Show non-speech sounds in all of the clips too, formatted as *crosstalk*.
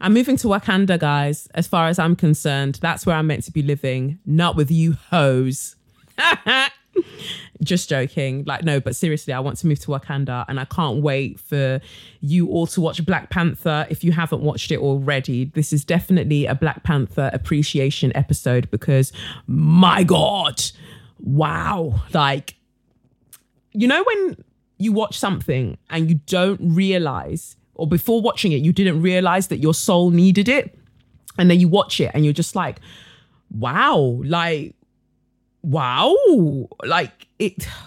I'm moving to Wakanda, guys. As far as I'm concerned, that's where I'm meant to be living, not with you hoes. *laughs* Just joking. Like, no, but seriously, I want to move to Wakanda and I can't wait for you all to watch Black Panther if you haven't watched it already. This is definitely a Black Panther appreciation episode because my God, wow. Like, you know, when you watch something and you don't realize, or before watching it, you didn't realize that your soul needed it. And then you watch it and you're just like, wow, like, wow. Like, it. *sighs*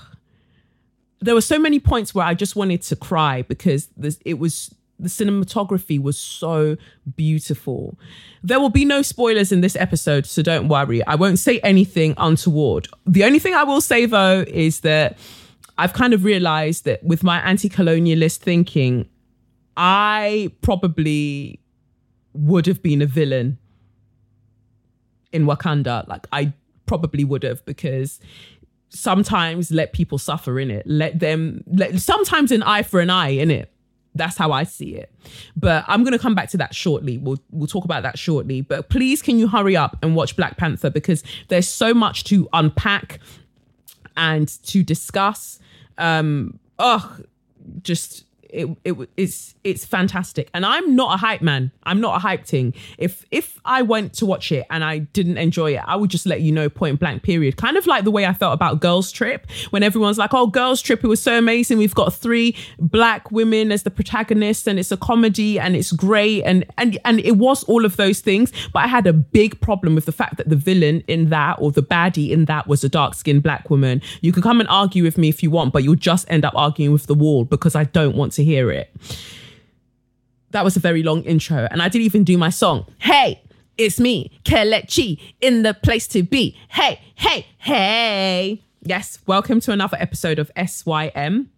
There were so many points where I just wanted to cry because this, it was the cinematography was so beautiful. There will be no spoilers in this episode, so don't worry. I won't say anything untoward. The only thing I will say though is that I've kind of realized that with my anti colonialist thinking, I probably would have been a villain in Wakanda. Like, I probably would have because sometimes let people suffer in it. Let them, let, sometimes an eye for an eye in it. That's how I see it. But I'm to come back to that shortly. We'll we'll talk about that shortly. But please can you hurry up and watch Black Panther because there's so much to unpack and to discuss um oh just it, it it's it's fantastic. And i'm not a hype man. I'm not a hype thing. If if i went to watch it and i didn't enjoy it i would just let you know point blank period. Kind of like the way i felt about girls trip when everyone's like oh girls trip it was so amazing. We've got three black women as the protagonists and it's a comedy and it's great. And and and it was all of those things. But i had a big problem with the fact that the villain in that or the baddie in that was a dark skinned black woman. You can come and argue with me if you want but you'll just end up arguing with the wall because i don't want to hear it that was a very long intro and I didn't even do my song. Hey, it's me, Kelechi, in the place to be. Hey, hey, hey. Yes, welcome to another episode of SYM,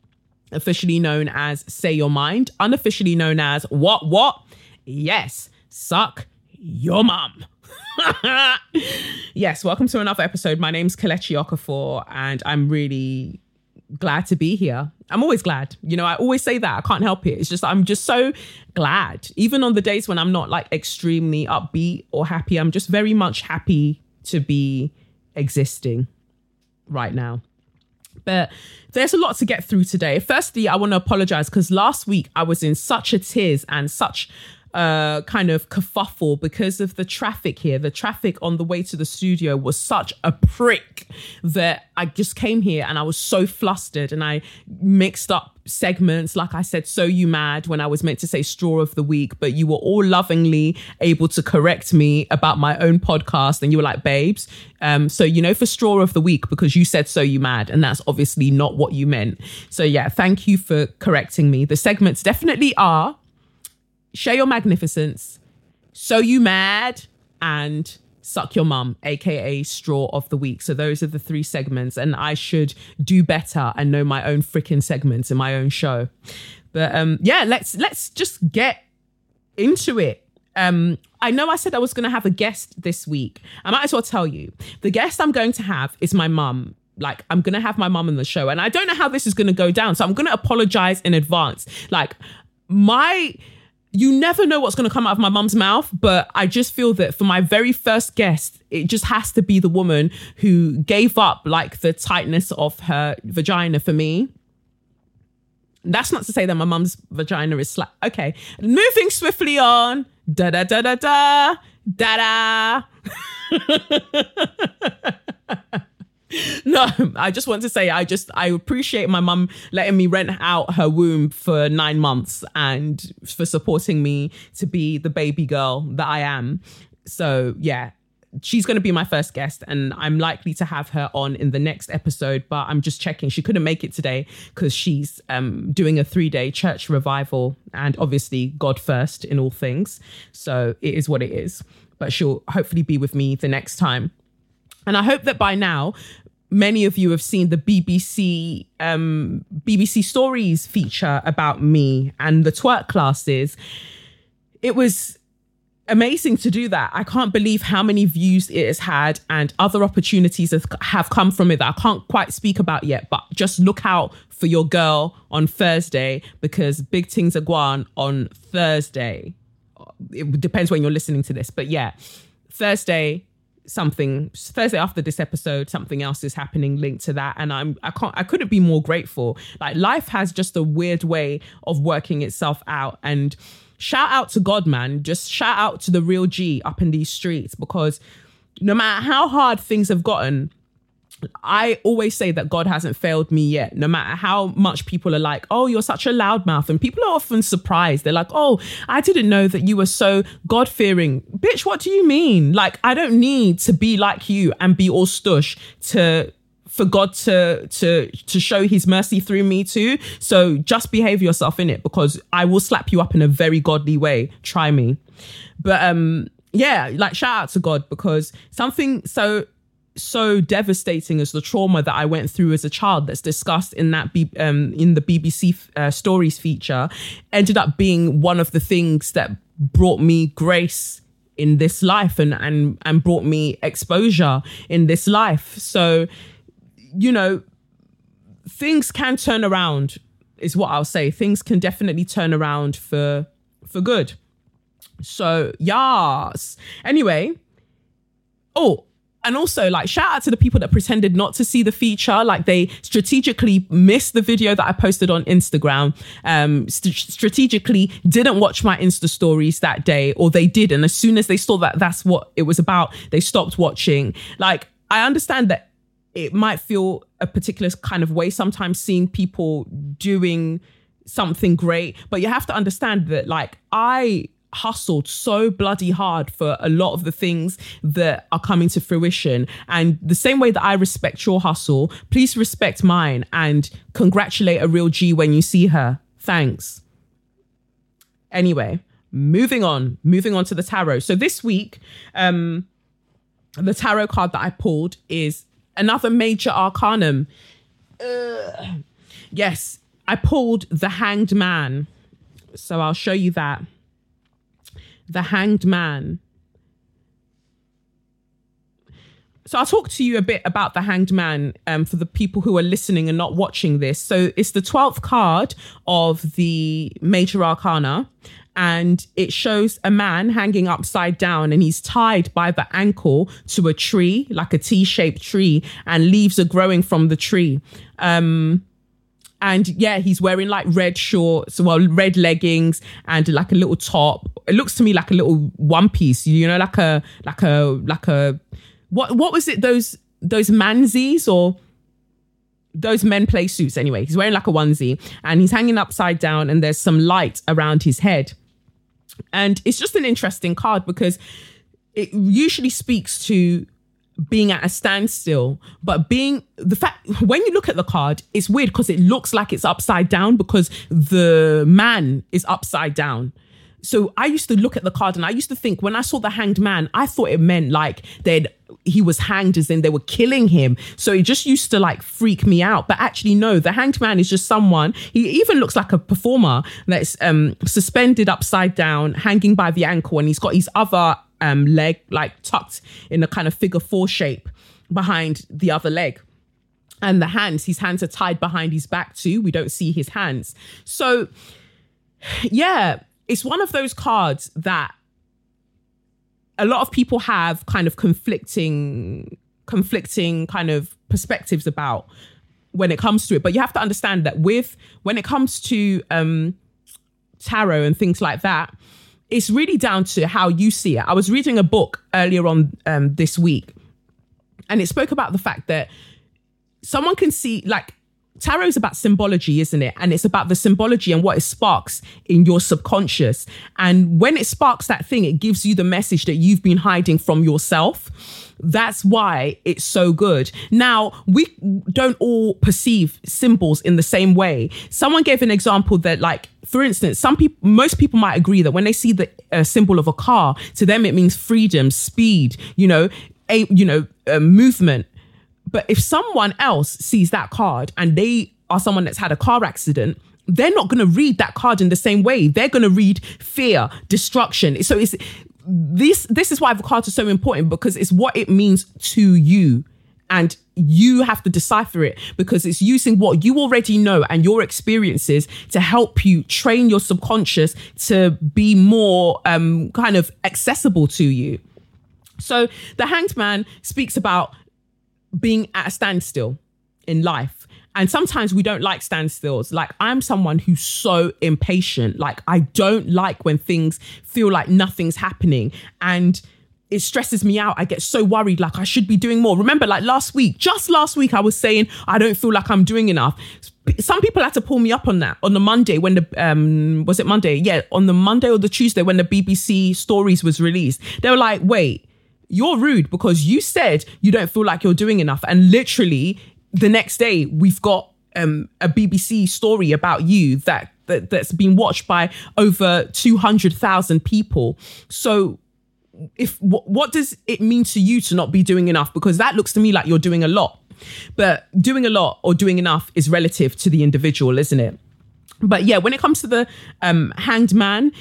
officially known as Say Your Mind, unofficially known as What What? Yes, suck your mum. *laughs* yes, welcome to another episode. My name's Kelechi Okafor, and I'm really glad to be here. I'm always glad. You know, I always say that. I can't help it. It's just I'm just so glad. Even on the days when I'm not like extremely upbeat or happy, I'm just very much happy to be existing right now. But there's a lot to get through today. Firstly, I want to apologize because last week I was in such a tears and such uh, kind of kerfuffle because of the traffic here. The traffic on the way to the studio was such a prick that I just came here and I was so flustered and I mixed up segments. Like I said, So You Mad when I was meant to say Straw of the Week, but you were all lovingly able to correct me about my own podcast. And you were like, babes, um, so you know, for Straw of the Week, because you said So You Mad, and that's obviously not what you meant. So yeah, thank you for correcting me. The segments definitely are Share Your Magnificence, So You Mad, and Suck Your Mum, aka Straw of the Week. So those are the three segments, and I should do better and know my own freaking segments in my own show. But um, yeah, let's let's just get into it. Um, I know I said I was going to have a guest this week. I might as well tell you the guest I'm going to have is my mum. Like, I'm going to have my mum on the show, and I don't know how this is going to go down. So I'm going to apologize in advance. Like, my you never know what's going to come out of my mum's mouth, but I just feel that for my very first guest, it just has to be the woman who gave up like the tightness of her vagina for me. That's not to say that my mum's vagina is slack. Okay, moving swiftly on. Da da da da da da da. No, *laughs* I just want to say I just I appreciate my mum letting me rent out her womb for nine months and for supporting me to be the baby girl that I am. So yeah, she's going to be my first guest and I'm likely to have her on in the next episode, but I'm just checking. She couldn't make it today because she's um, doing a three day church revival and obviously God first in all things. So it is what it is. But she'll hopefully be with me the next time. And I hope that by now, many of you have seen the BBC um, BBC Stories feature about me and the twerk classes. It was amazing to do that. I can't believe how many views it has had and other opportunities have come from it that I can't quite speak about yet. But just look out for your girl on Thursday because big things are going on Thursday. It depends when you're listening to this, but yeah, Thursday something Thursday after this episode, something else is happening linked to that. And I'm I can't I couldn't be more grateful. Like life has just a weird way of working itself out. And shout out to God, man. Just shout out to the real G up in these streets because no matter how hard things have gotten, I always say that God hasn't failed me yet, no matter how much people are like, oh, you're such a loudmouth. And people are often surprised. They're like, oh, I didn't know that you were so God fearing. Bitch, what do you mean? Like, I don't need to be like you and be all stush to for God to to to show his mercy through me too. So just behave yourself in it because I will slap you up in a very godly way. Try me. But um yeah, like shout out to God because something so so devastating as the trauma that I went through as a child that's discussed in that B, um, in the BBC uh, stories feature ended up being one of the things that brought me grace in this life and and and brought me exposure in this life so you know, things can turn around, is what I'll say. Things can definitely turn around for for good. So yes. Anyway, oh, and also like shout out to the people that pretended not to see the feature. Like they strategically missed the video that i posted on instagram. Um st- strategically didn't watch my insta stories that day or they did and as soon as they saw that that's what it was about they stopped watching. Like i understand that it might feel a particular kind of way sometimes seeing people doing something great but you have to understand that like i hustled so bloody hard for a lot of the things that are coming to fruition and the same way that i respect your hustle please respect mine and congratulate a real g when you see her thanks anyway moving on moving on to the tarot so this week um the tarot card that i pulled is another major arcanum. Yes, I pulled the Hanged Man. So I'll show you that. The Hanged Man. So I'll talk to you a bit about the Hanged Man um, for the people who are listening and not watching this. So it's the 12th card of the Major Arcana and it shows a man hanging upside down and he's tied by the ankle to a tree, like a T shaped tree, and leaves are growing from the tree. Um, and yeah, he's wearing like red shorts, well, red leggings and like a little top. It looks to me like a little one piece, you know, like a like a like a what what was it? Those those mansies or those men play suits anyway. He's wearing like a onesie and he's hanging upside down and there's some light around his head. And it's just an interesting card because it usually speaks to being at a standstill, but being the fact when you look at the card, it's weird because it looks like it's upside down because the man is upside down. So I used to look at the card and I used to think when I saw the hanged man, I thought it meant like they'd he was hanged as in they were killing him. So it just used to like freak me out. But actually, no, the hanged man is just someone. He even looks like a performer that's um, suspended upside down, hanging by the ankle, and he's got his other um, leg like tucked in a kind of figure four shape behind the other leg. And the hands, his hands are tied behind his back too. We don't see his hands. So, yeah, it's one of those cards that a lot of people have kind of conflicting conflicting kind of perspectives about when it comes to it but you have to understand that with when it comes to um tarot and things like that it's really down to how you see it. I was reading a book earlier on um, this week and it spoke about the fact that someone can see like tarot is about symbology, isn't it? And it's about the symbology and what it sparks in your subconscious. And when it sparks that thing, it gives you the message that you've been hiding from yourself. That's why it's so good. Now, we don't all perceive symbols in the same way. Someone gave an example that, like, for instance, some people, most people might agree that when they see the uh, symbol of a car, to them it means freedom, speed, you know, a, you know, uh, movement. But if someone else sees that card and they are someone that's had a car accident, they're not going to read that card in the same way. They're going to read fear, destruction. So it's this. This is why the cards are so important because it's what it means to you, and you have to decipher it because it's using what you already know and your experiences to help you train your subconscious to be more um, kind of accessible to you. So the Hanged Man speaks about being at a standstill in life. And sometimes we don't like standstills. Like I'm someone who's so impatient. Like I don't like when things feel like nothing's happening. And it stresses me out. I get so worried, like I should be doing more. Remember, like last week, just last week, I was saying I don't feel like I'm doing enough. Some people had to pull me up on that on the Monday when the um was it Monday? Yeah, on the Monday or the Tuesday when the BBC stories was released. They were like, wait, you're rude because you said you don't feel like you're doing enough. And literally the next day, we've got um, a BBC story about you that, that that's been watched by over 200,000 people. So if what does it mean to you to not be doing enough? Because that looks to me like you're doing a lot. But doing a lot or doing enough is relative to the individual, isn't it? But yeah, when it comes to the um, hanged man,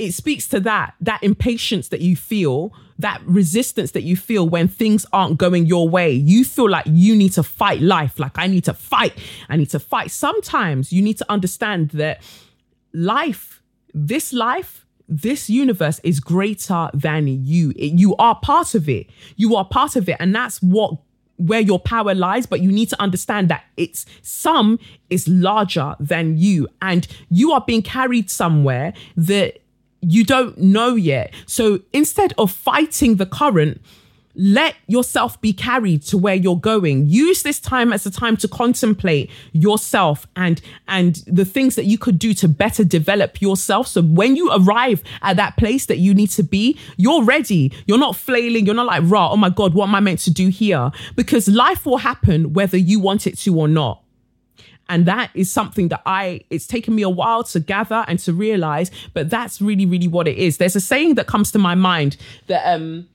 it speaks to that that impatience that you feel that resistance that you feel when things aren't going your way. You feel like you need to fight life like i need to fight i need to fight. Sometimes you need to understand that life this life this universe is greater than you. You are part of it. You are part of it and that's what where your power lies, but you need to understand that it's some is larger than you and you are being carried somewhere that you don't know yet. So instead of fighting the current, let yourself be carried to where you're going. Use this time as a time to contemplate yourself and and the things that you could do to better develop yourself. So when you arrive at that place that you need to be you're ready. You're not flailing. You're not like rah oh my god what am i meant to do here? Because life will happen whether you want it to or not and that is something that I, it's taken me a while to gather and to realize, but that's really, really what it is. There's a saying that comes to my mind that um,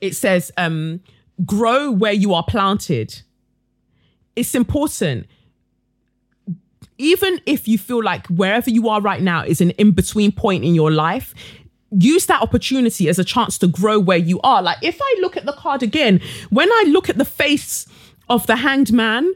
it says, um, grow where you are planted. It's important. Even if you feel like wherever you are right now is an in between point in your life, use that opportunity as a chance to grow where you are. Like if I look at the card again, when I look at the face of the hanged man,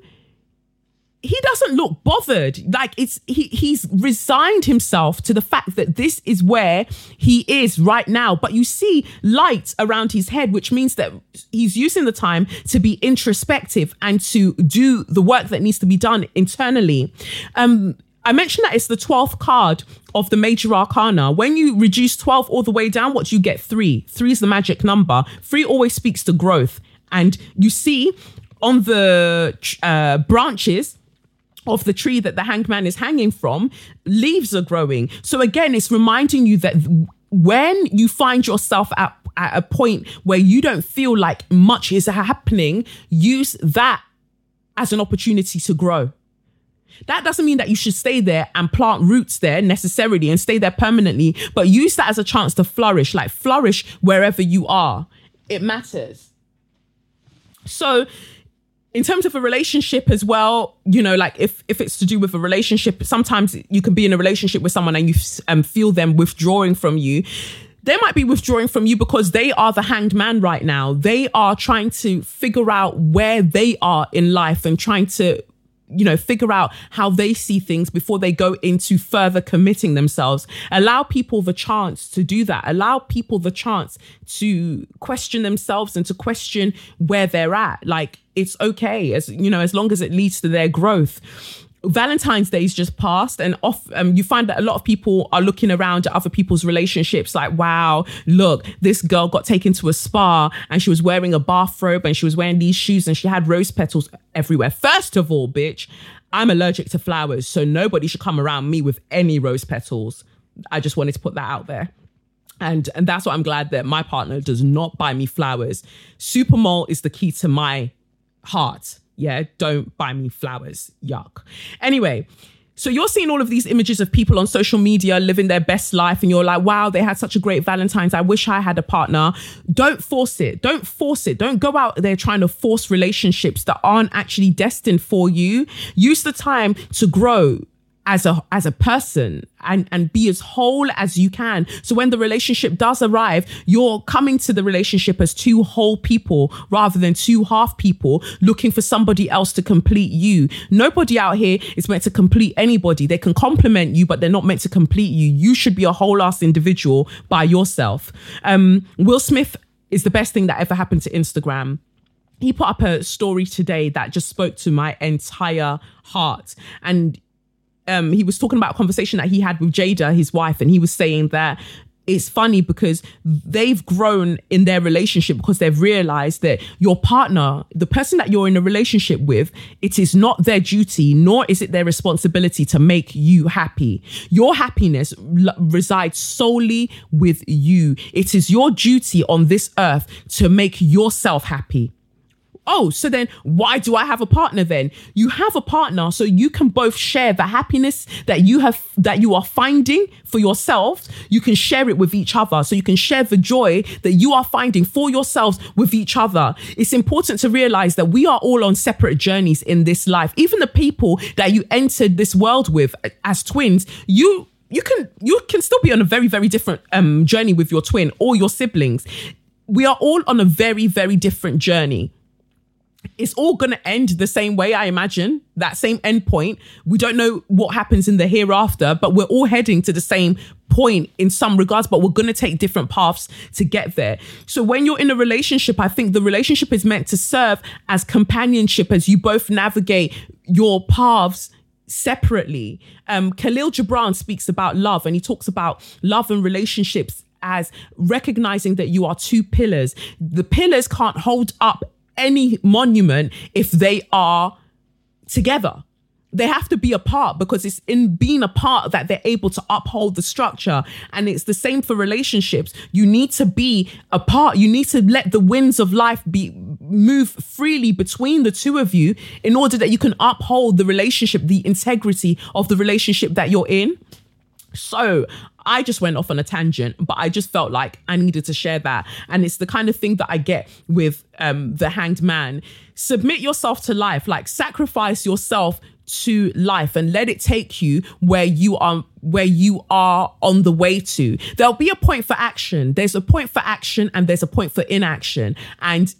he doesn't look bothered. Like it's he he's resigned himself to the fact that this is where he is right now. But you see light around his head, which means that he's using the time to be introspective and to do the work that needs to be done internally. Um, I mentioned that it's the 12th card of the major arcana. When you reduce 12 all the way down, what do you get? Three. Three is the magic number. Three always speaks to growth. And you see on the uh, branches, of the tree that the hanged man is hanging from, leaves are growing. So again, it's reminding you that when you find yourself at, at a point where you don't feel like much is happening, use that as an opportunity to grow. That doesn't mean that you should stay there and plant roots there necessarily and stay there permanently, but use that as a chance to flourish, like flourish wherever you are. It matters. So, in terms of a relationship as well, you know, like if if it's to do with a relationship, sometimes you can be in a relationship with someone and you um, feel them withdrawing from you. They might be withdrawing from you because they are the hanged man right now. They are trying to figure out where they are in life and trying to you know, figure out how they see things before they go into further committing themselves. Allow people the chance to do that. Allow people the chance to question themselves and to question where they're at. Like, it's okay as, you know, as long as it leads to their growth Valentine's Day's just passed, and off um, you find that a lot of people are looking around at other people's relationships, like, wow, look, this girl got taken to a spa and she was wearing a bathrobe and she was wearing these shoes and she had rose petals everywhere. First of all, bitch, I'm allergic to flowers, so nobody should come around me with any rose petals. I just wanted to put that out there. And and that's why I'm glad that my partner does not buy me flowers. Supermalt is the key to my heart. Yeah, don't buy me flowers. Yuck. Anyway, so you're seeing all of these images of people on social media living their best life, and you're like, wow, they had such a great Valentine's. I wish I had a partner. Don't force it. Don't force it. Don't go out there trying to force relationships that aren't actually destined for you. Use the time to grow as a as a person and and be as whole as you can. So when the relationship does arrive you're coming to the relationship as two whole people rather than two half people looking for somebody else to complete you. Nobody out here is meant to complete anybody. They can complement you but they're not meant to complete you. You should be a whole ass individual by yourself. Um will smith is the best thing that ever happened to instagram. He put up a story today that just spoke to my entire heart. And um, he was talking about a conversation that he had with Jada, his wife, and he was saying that it's funny because they've grown in their relationship because they've realized that your partner, the person that you're in a relationship with, it is not their duty, nor is it their responsibility to make you happy. Your happiness l- resides solely with you. It is your duty on this earth to make yourself happy oh, so then why do I have a partner then? You have a partner so you can both share the happiness that you have that you are finding for yourself. You can share it with each other. So you can share the joy that you are finding for yourselves with each other. It's important to realize that we are all on separate journeys in this life. Even the people that you entered this world with as twins, you you can you can still be on a very very different um journey with your twin or your siblings. We are all on a very very different journey it's all going to end the same way, I imagine, that same end point. We don't know what happens in the hereafter, but we're all heading to the same point in some regards, but we're going to take different paths to get there. So when you're in a relationship, I think the relationship is meant to serve as companionship as you both navigate your paths separately. Um, Khalil Gibran speaks about love and he talks about love and relationships as recognizing that you are two pillars. The pillars can't hold up any monument if they are together. They have to be apart because it's in being apart that they're able to uphold the structure. And it's the same for relationships. You need to be apart. You need to let the winds of life be move freely between the two of you in order that you can uphold the relationship, the integrity of the relationship that you're in. So I just went off on a tangent, but I just felt like I needed to share that. And it's the kind of thing that I get with um, the hanged man. Submit yourself to life, like sacrifice yourself to life and let it take you where you are where you are on the way to. There'll be a point for action. There's a point for action and there's a point for inaction. And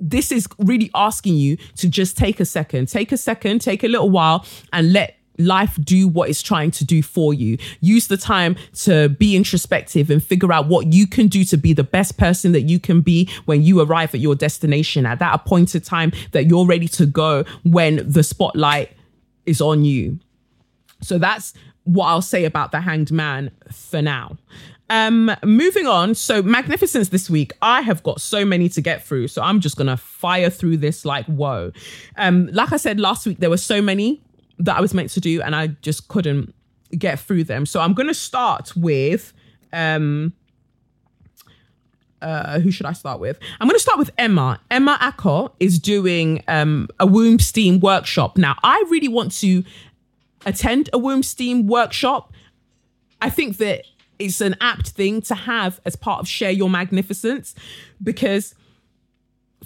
this is really asking you to just take a second. Take a second take a little while and let life do what it's trying to do for you. Use the time to be introspective and figure out what you can do to be the best person that you can be when you arrive at your destination at that appointed time that you're ready to go when the spotlight is on you. So that's what I'll say about the hanged man for now. Um, moving on. So, magnificence this week. I have got so many to get through. So, I'm just gonna fire through this like whoa. Um, like I said last week, there were so many that I was meant to do, and I just couldn't get through them. So I'm going to start with. Um, uh, who should I start with? I'm going to start with Emma. Emma Ako is doing um, a womb steam workshop. Now, I really want to attend a womb steam workshop. I think that it's an apt thing to have as part of Share Your Magnificence because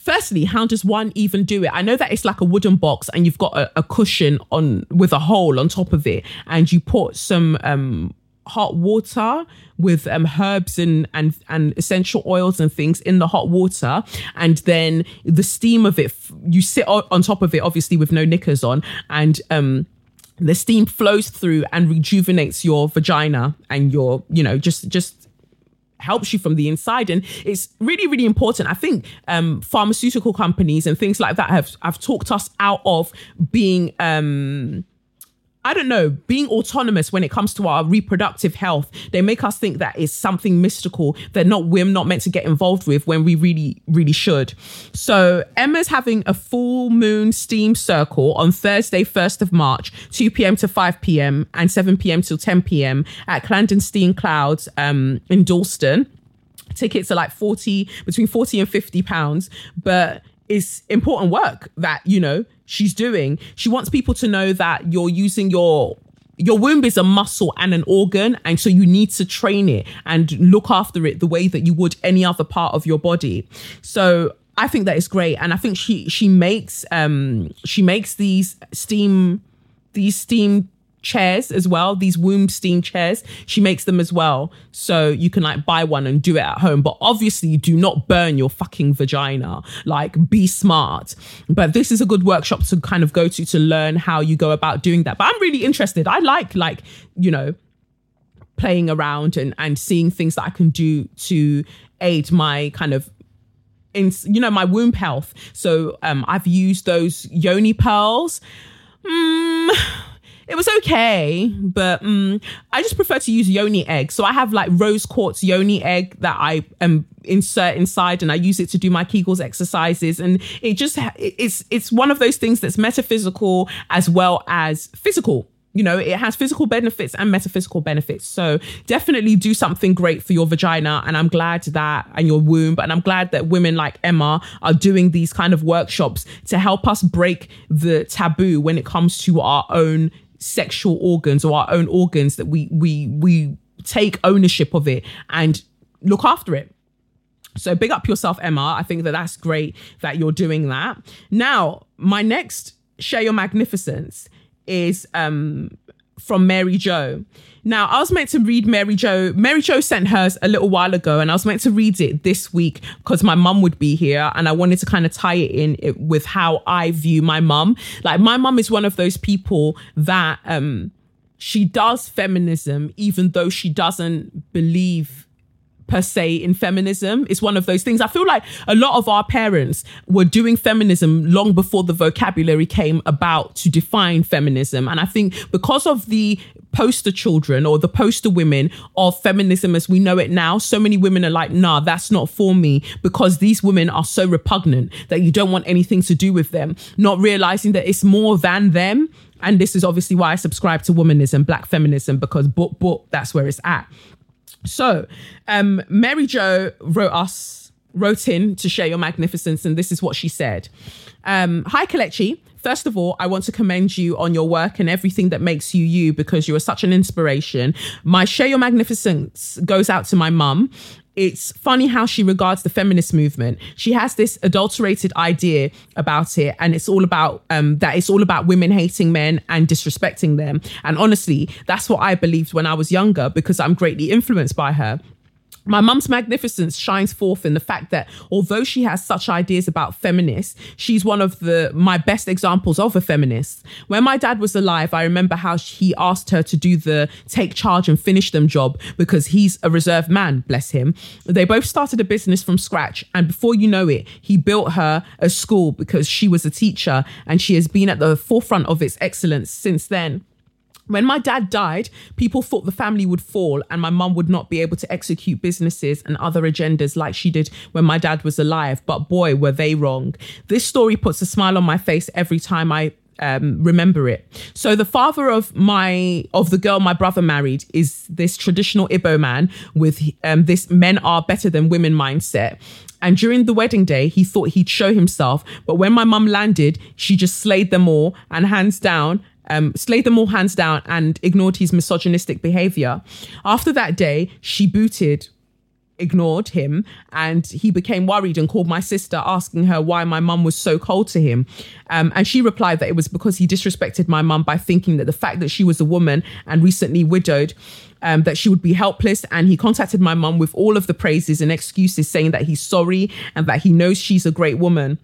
firstly, how does one even do it? I know that it's like a wooden box and you've got a, a cushion on with a hole on top of it, and you put some um, hot water with um, herbs and, and and essential oils and things in the hot water, and then the steam of it. You sit on top of it, obviously with no knickers on, and um, the steam flows through and rejuvenates your vagina and your, you know, just just helps you from the inside. And it's really really important. I think um, pharmaceutical companies and things like that have have talked us out of being um, I don't know, being autonomous when it comes to our reproductive health, they make us think that is something mystical that not we're not meant to get involved with when we really, really should. So Emma's having a full moon steam circle on Thursday, 1st of March, 2 p.m. to 5 p.m. and 7 p.m. till 10 p.m. at Clandestine Clouds um, in Dalston. Tickets are like 40, between 40 and 50 pounds, but it's important work that, you know, she's doing. She wants people to know that you're using your your womb is a muscle and an organ and so you need to train it and look after it the way that you would any other part of your body so i think that is great and i think she she makes um she makes these steam these steam chairs as well, these womb steam chairs. She makes them as well. So you can like buy one and do it at home. But obviously, do not burn your fucking vagina. Like, be smart. But this is a good workshop to kind of go to to learn how you go about doing that. But I'm really interested. I like, like, you know, playing around and, and seeing things that I can do to aid my kind of in you know my womb health so um i've used those yoni pearls mm, it was okay, but um, I just prefer to use yoni egg. So I have like rose quartz yoni egg that I um, insert inside, and I use it to do my Kegels exercises. And it just it's it's one of those things that's metaphysical as well as physical you know it has physical benefits and metaphysical benefits so definitely do something great for your vagina and i'm glad that and your womb and i'm glad that women like emma are doing these kind of workshops to help us break the taboo when it comes to our own sexual organs or our own organs that we we we take ownership of it and look after it. So big up yourself emma. I think that that's great that you're doing that. Now my next share your magnificence is um from Mary Jo. Now, I was meant to read Mary Jo. Mary Jo sent hers a little while ago, and I was meant to read it this week because my mum would be here, and I wanted to kind of tie it in with how I view my mum. Like, my mum is one of those people that um, she does feminism, even though she doesn't believe per se in feminism. It's one of those things. I feel like a lot of our parents were doing feminism long before the vocabulary came about to define feminism. And I think because of the poster children or the poster women of feminism as we know it now, so many women are like, nah, that's not for me because these women are so repugnant that you don't want anything to do with them, not realizing that it's more than them. And this is obviously why I subscribe to womanism, black feminism, because book, book, that's where it's at. So, um, Mary Jo wrote us, wrote in to share your magnificence, and this is what she said. Um, Hi, Kelechi. First of all, I want to commend you on your work and everything that makes you you because you are such an inspiration. My share your magnificence goes out to my mum it's funny how she regards the feminist movement. She has this adulterated idea about it, and it's all about um, that it's all about women hating men and disrespecting them. And honestly, that's what I believed when I was younger because I'm greatly influenced by her my mum's magnificence shines forth in the fact that although she has such ideas about feminists, she's one of the my best examples of a feminist. When my dad was alive, I remember how he asked her to do the take charge and finish them job because he's a reserved man, bless him. They both started a business from scratch, and before you know it, he built her a school because she was a teacher and she has been at the forefront of its excellence since then. When my dad died, people thought the family would fall and my mum would not be able to execute businesses and other agendas like she did when my dad was alive. But boy, were they wrong. This story puts a smile on my face every time I um, remember it. So the father of my of the girl my brother married is this traditional Ibo man with um, this men are better than women mindset. And during the wedding day, he thought he'd show himself. But when my mum landed, she just slayed them all and hands down um, slayed them all hands down and ignored his misogynistic behavior. After that day, she booted ignored him and he became worried and called my sister asking her why my mum was so cold to him. Um, and she replied that it was because he disrespected my mum by thinking that the fact that she was a woman and recently widowed um, that she would be helpless. And he contacted my mum with all of the praises and excuses saying that he's sorry and that he knows she's a great woman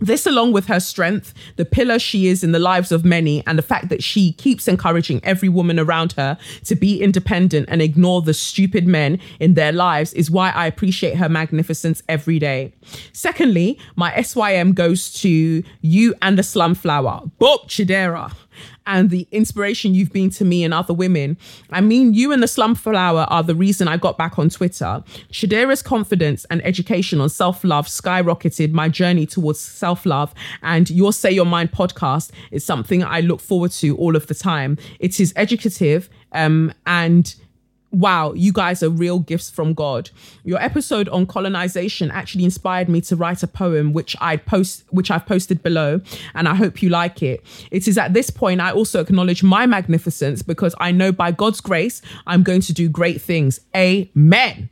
This, along with her strength, the pillar she is in the lives of many, and the fact that she keeps encouraging every woman around her to be independent and ignore the stupid men in their lives, is why I appreciate her magnificence every day. Secondly, my SYM goes to you and the Slumflower, Bob Chidera and the inspiration you've been to me and other women. I mean, you and the Slumflower are the reason I got back on Twitter. Chidera's confidence and education on self love skyrocketed my journey towards self love, and your Say Your Mind podcast is something I look forward to all of the time. It is educative um, and wow, you guys are real gifts from God. Your episode on colonization actually inspired me to write a poem which I post which I've posted below and I hope you like it. It is at this point I also acknowledge my magnificence because I know by God's grace I'm going to do great things. Amen.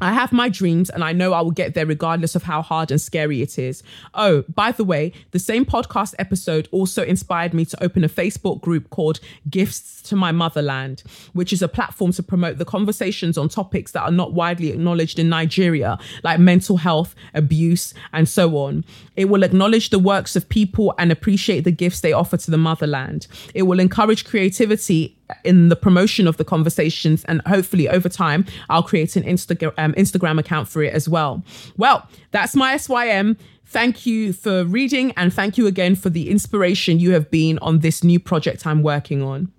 I have my dreams and I know I will get there regardless of how hard and scary it is. Oh, by the way, the same podcast episode also inspired me to open a Facebook group called Gifts to My Motherland, which is a platform to promote the conversations on topics that are not widely acknowledged in Nigeria, like mental health, abuse, and so on. It will acknowledge the works of people and appreciate the gifts they offer to the motherland. It will encourage creativity in the promotion of the conversations and hopefully over time i'll create an instagram um, instagram account for it as well well that's my sym thank you for reading and thank you again for the inspiration you have been on this new project i'm working on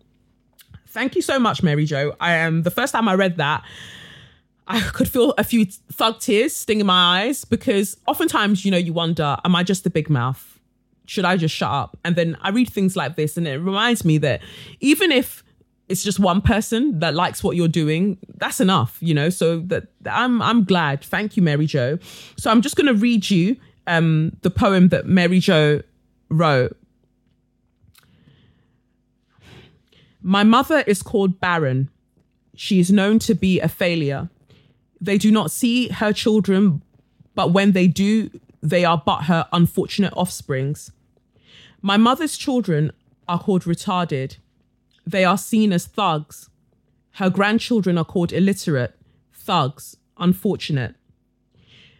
thank you so much mary jo i am um, the first time i read that I could feel a few thug tears stinging my eyes because oftentimes, you know, you wonder, am I just a big mouth? Should I just shut up? And then I read things like this and it reminds me that even if it's just one person that likes what you're doing that's enough you know? So that i'm i'm glad. Thank you mary jo. So i'm just going to read you um the poem that mary jo wrote. My mother is called barren. She is known to be a failure. They do not see her children but when they do they are but her unfortunate offsprings. My mother's children are called retarded they are seen as thugs. Her grandchildren are called illiterate, thugs, unfortunate.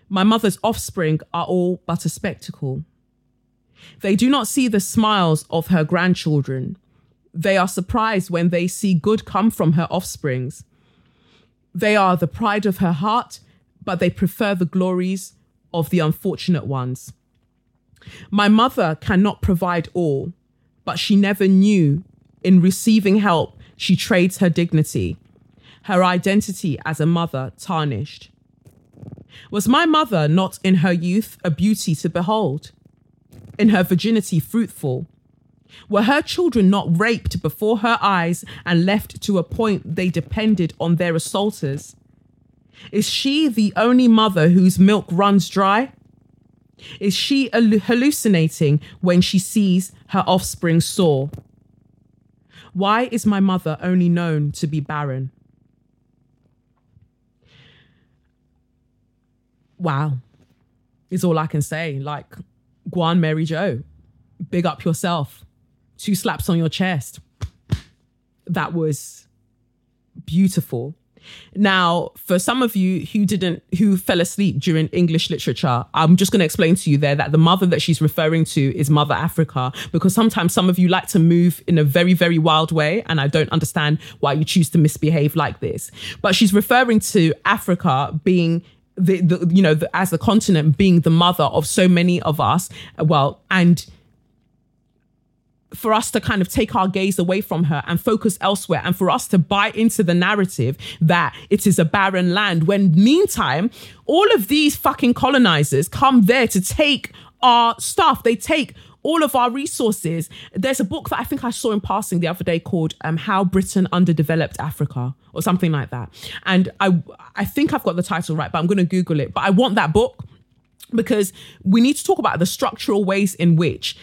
My mother's offspring are all but a spectacle. They do not see the smiles of her grandchildren. They are surprised when they see good come from her offsprings. They are the pride of her heart, but they prefer the glories of the unfortunate ones. My mother cannot provide all, but she never knew in receiving help, she trades her dignity, her identity as a mother tarnished. Was my mother not in her youth a beauty to behold? In her virginity fruitful? Were her children not raped before her eyes and left to a point they depended on their assaulters? Is she the only mother whose milk runs dry? Is she hallucinating when she sees her offspring soar? Why is my mother only known to be barren? Wow, is all I can say. Like, Guan Mary Jo, big up yourself. Two slaps on your chest. That was beautiful. Now, for some of you who didn't, who fell asleep during English literature, I'm just going to explain to you there that the mother that she's referring to is Mother Africa, because sometimes some of you like to move in a very, very wild way, and I don't understand why you choose to misbehave like this. But she's referring to Africa being the, the you know, the, as the continent being the mother of so many of us. Well, and for us to kind of take our gaze away from her and focus elsewhere and for us to buy into the narrative that it is a barren land when meantime all of these fucking colonizers come there to take our stuff. They take all of our resources. There's a book that i think i saw in passing the other day called um, how britain underdeveloped africa or something like that. And i i think i've got the title right but i'm going to google it. But i want that book because we need to talk about the structural ways in which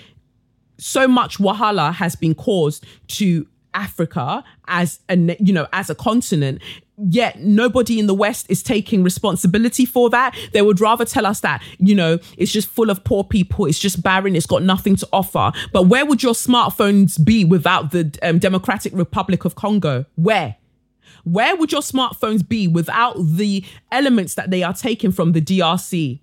so much wahala has been caused to Africa as a you know as a continent yet nobody in the west is taking responsibility for that. They would rather tell us that you know it's just full of poor people it's just barren it's got nothing to offer. But where would your smartphones be without the um, democratic republic of congo? Where? Where would your smartphones be without the elements that they are taking from the drc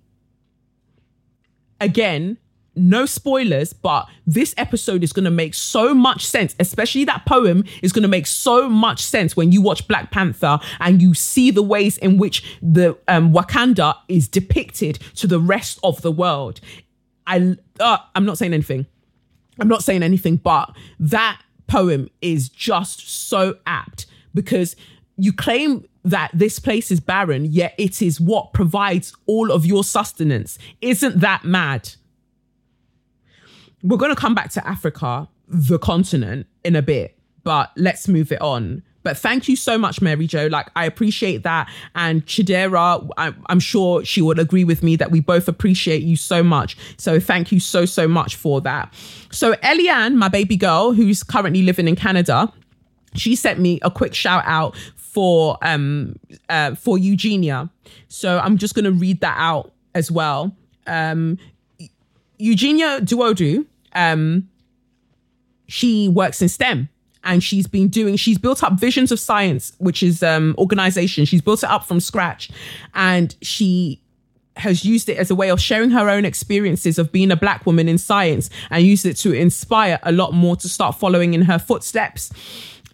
again, no spoilers, but this episode is going to make so much sense, especially that poem is going to make so much sense when you watch Black Panther and you see the ways in which the um, Wakanda is depicted to the rest of the world. I, uh, I'm not saying anything. I'm not saying anything, but that poem is just so apt because you claim that this place is barren, yet it is what provides all of your sustenance. Isn't that mad? We're going to come back to Africa, the continent, in a bit, but let's move it on. But thank you so much, Mary Jo. Like, I appreciate that. And Chidera, I'm, I'm sure she would agree with me that we both appreciate you so much. So thank you so, so much for that. So, Eliane, my baby girl, who's currently living in Canada, she sent me a quick shout out for um uh, for Eugenia. So I'm just gonna read that out as well. Um, Eugenia Duodu, um, she works in STEM and she's been doing she's built up visions of science which is um organization. She's built it up from scratch and she has used it as a way of sharing her own experiences of being a black woman in science and used it to inspire a lot more to start following in her footsteps.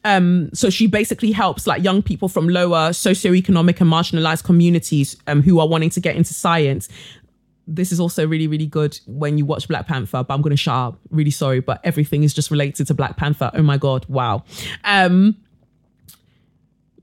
Um, so she basically helps like young people from lower socioeconomic and marginalized communities um, who are wanting to get into science this is also really, really good when you watch Black Panther, but I'm going to shut up. Really sorry, but everything is just related to Black Panther. Oh my God. Wow. Um,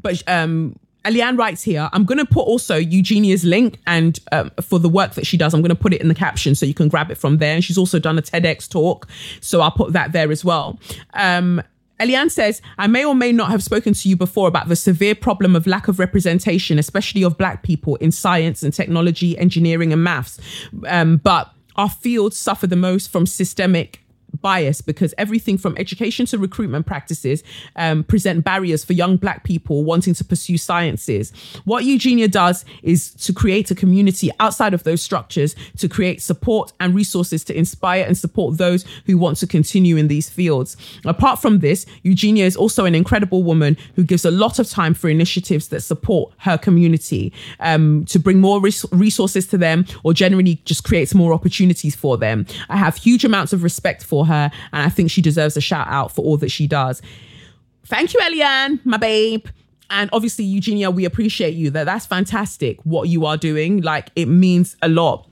but um, Eliane writes here, I'm going to put also Eugenia's link and um, for the work that she does, I'm going to put it in the caption so you can grab it from there. And she's also done a TEDx talk. So I'll put that there as well. Um, Eliane says, I may or may not have spoken to you before about the severe problem of lack of representation, especially of Black people in science and technology, engineering, and maths. Um, but our fields suffer the most from systemic bias because everything from education to recruitment practices um, present barriers for young black people wanting to pursue sciences. What Eugenia does is to create a community outside of those structures to create support and resources to inspire and support those who want to continue in these fields. Apart from this, Eugenia is also an incredible woman who gives a lot of time for initiatives that support her community um, to bring more res- resources to them or generally just creates more opportunities for them. I have huge amounts of respect for her, and I think she deserves a shout out for all that she does. Thank you, Eliane, my babe. And obviously, Eugenia, we appreciate you. That that's fantastic what you are doing. Like it means a lot.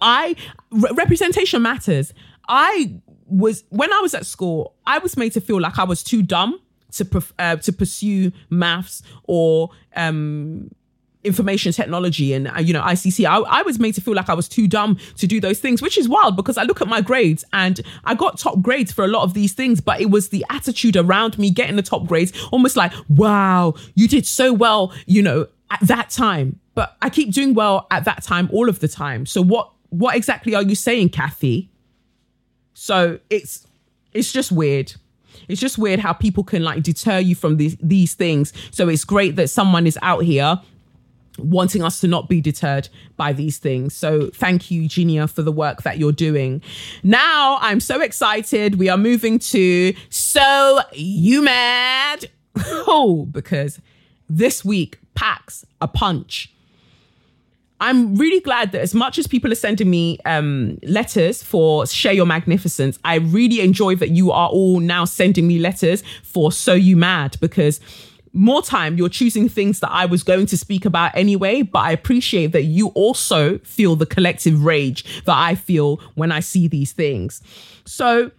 I re- representation matters. I was when I was at school, I was made to feel like I was too dumb to uh, to pursue maths or um, information technology and uh, you know ICT I, I, was made to feel like I was too dumb to do those things which is wild because I look at my grades and I got top grades for a lot of these things but it was the attitude around me getting the top grades almost like wow you did so well you know at that time. But I keep doing well at that time all of the time. So what what exactly are you saying Kathy? So it's it's just weird. It's just weird how people can like deter you from these these things. So it's great that someone is out here wanting us to not be deterred by these things. So thank you, Eugenia, for the work that you're doing. Now I'm so excited. We are moving to So You Mad? *laughs* oh, because this week packs a punch. I'm really glad that as much as people are sending me um, letters for Share Your Magnificence, I really enjoy that you are all now sending me letters for So You Mad because more time you're choosing things that I was going to speak about anyway, but I appreciate that you also feel the collective rage that I feel when I see these things. So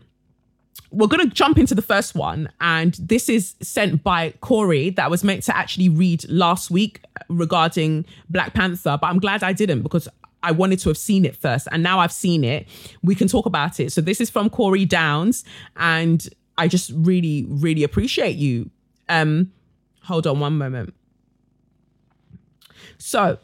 we're going to jump into the first one. And this is sent by Corey that was meant to actually read last week regarding Black Panther, but I'm glad I didn't because I wanted to have seen it first. And now I've seen it. We can talk about it. So this is from Corey Downs. And I just really, really appreciate you. Um, Hold on one moment. So,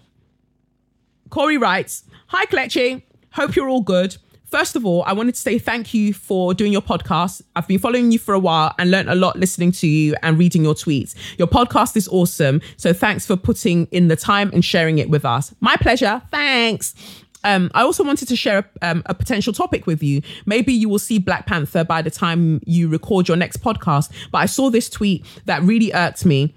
Corey writes Hi, Kelechi. Hope you're all good. First of all, I wanted to say thank you for doing your podcast. I've been following you for a while and learned a lot listening to you and reading your tweets. Your podcast is awesome. So thanks for putting in the time and sharing it with us. My pleasure. Thanks. Um, I also wanted to share a, um, a, potential topic with you. Maybe you will see Black Panther by the time you record your next podcast. But I saw this tweet that really irked me.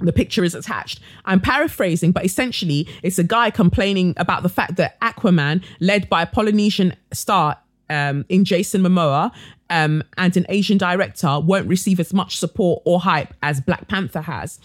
the picture is attached. I'm paraphrasing, but essentially, it's a guy complaining about the fact that Aquaman, led by a Polynesian star um, in Jason Momoa um, and an Asian director, won't receive as much support or hype as Black Panther has.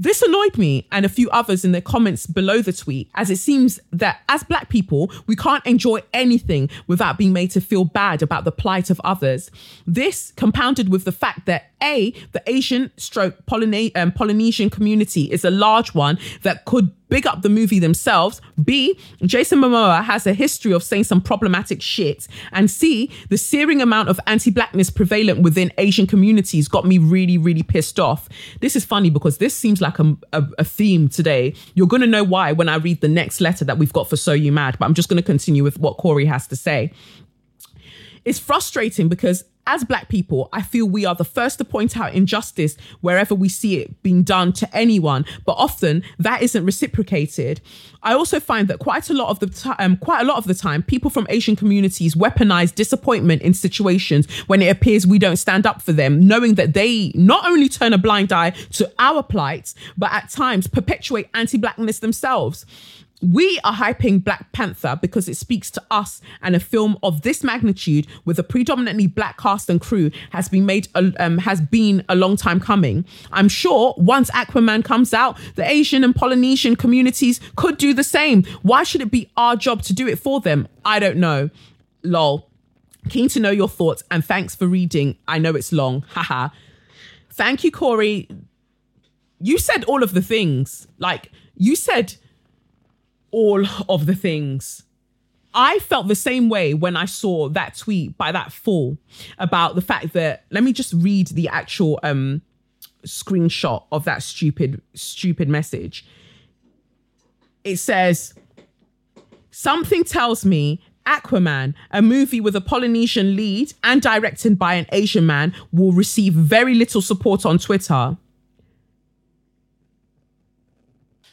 This annoyed me and a few others in the comments below the tweet, as it seems that as Black people, we can't enjoy anything without being made to feel bad about the plight of others. This compounded with the fact that A, the Asian stroke Polyne- um, Polynesian community is a large one that could big up the movie themselves. B, Jason Momoa has a history of saying some problematic shit. And C, the searing amount of anti blackness prevalent within Asian communities got me really, really pissed off. This is funny because this seems like a, a, a theme today. You're going to know why when I read the next letter that we've got for So You Mad, but I'm just going to continue with what Corey has to say. It's frustrating because as black people, I feel we are the first to point out injustice wherever we see it being done to anyone, but often that isn't reciprocated. I also find that quite a lot of the time, um, quite a lot of the time, people from Asian communities weaponize disappointment in situations when it appears we don't stand up for them, knowing that they not only turn a blind eye to our plight, but at times perpetuate anti-blackness themselves we are hyping Black Panther because it speaks to us, and a film of this magnitude with a predominantly black cast and crew has been made um, has been a long time coming. I'm sure once Aquaman comes out, the Asian and Polynesian communities could do the same. Why should it be our job to do it for them? I don't know. Lol. Keen to know your thoughts and thanks for reading. I know it's long. *laughs* Haha. Thank you, Corey. You said all of the things. Like you said all of the things. I felt the same way when I saw that tweet by that fool about the fact that let me just read the actual um screenshot of that stupid stupid message. It says something tells me Aquaman, a movie with a Polynesian lead and directed by an Asian man, will receive very little support on Twitter.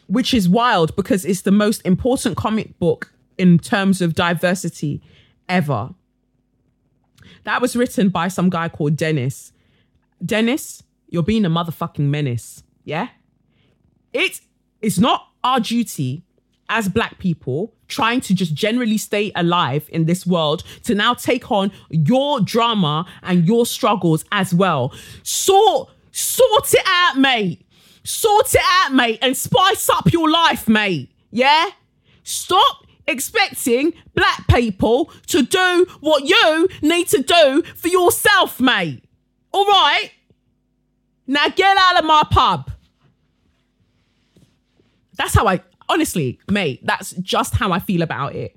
Which is wild because it's the most important comic book in terms of diversity ever. That was written by some guy called Dennis. Dennis, you're being a motherfucking menace. Yeah? It is not our duty as black people trying to just generally stay alive in this world to now take on your drama and your struggles as well. Sort sort it out, mate. Sort it out, mate, and spice up your life, mate. Yeah? Stop expecting black people to do what you need to do for yourself, mate. All right? Now get out of my pub. That's how I honestly, mate, that's just how I feel about it.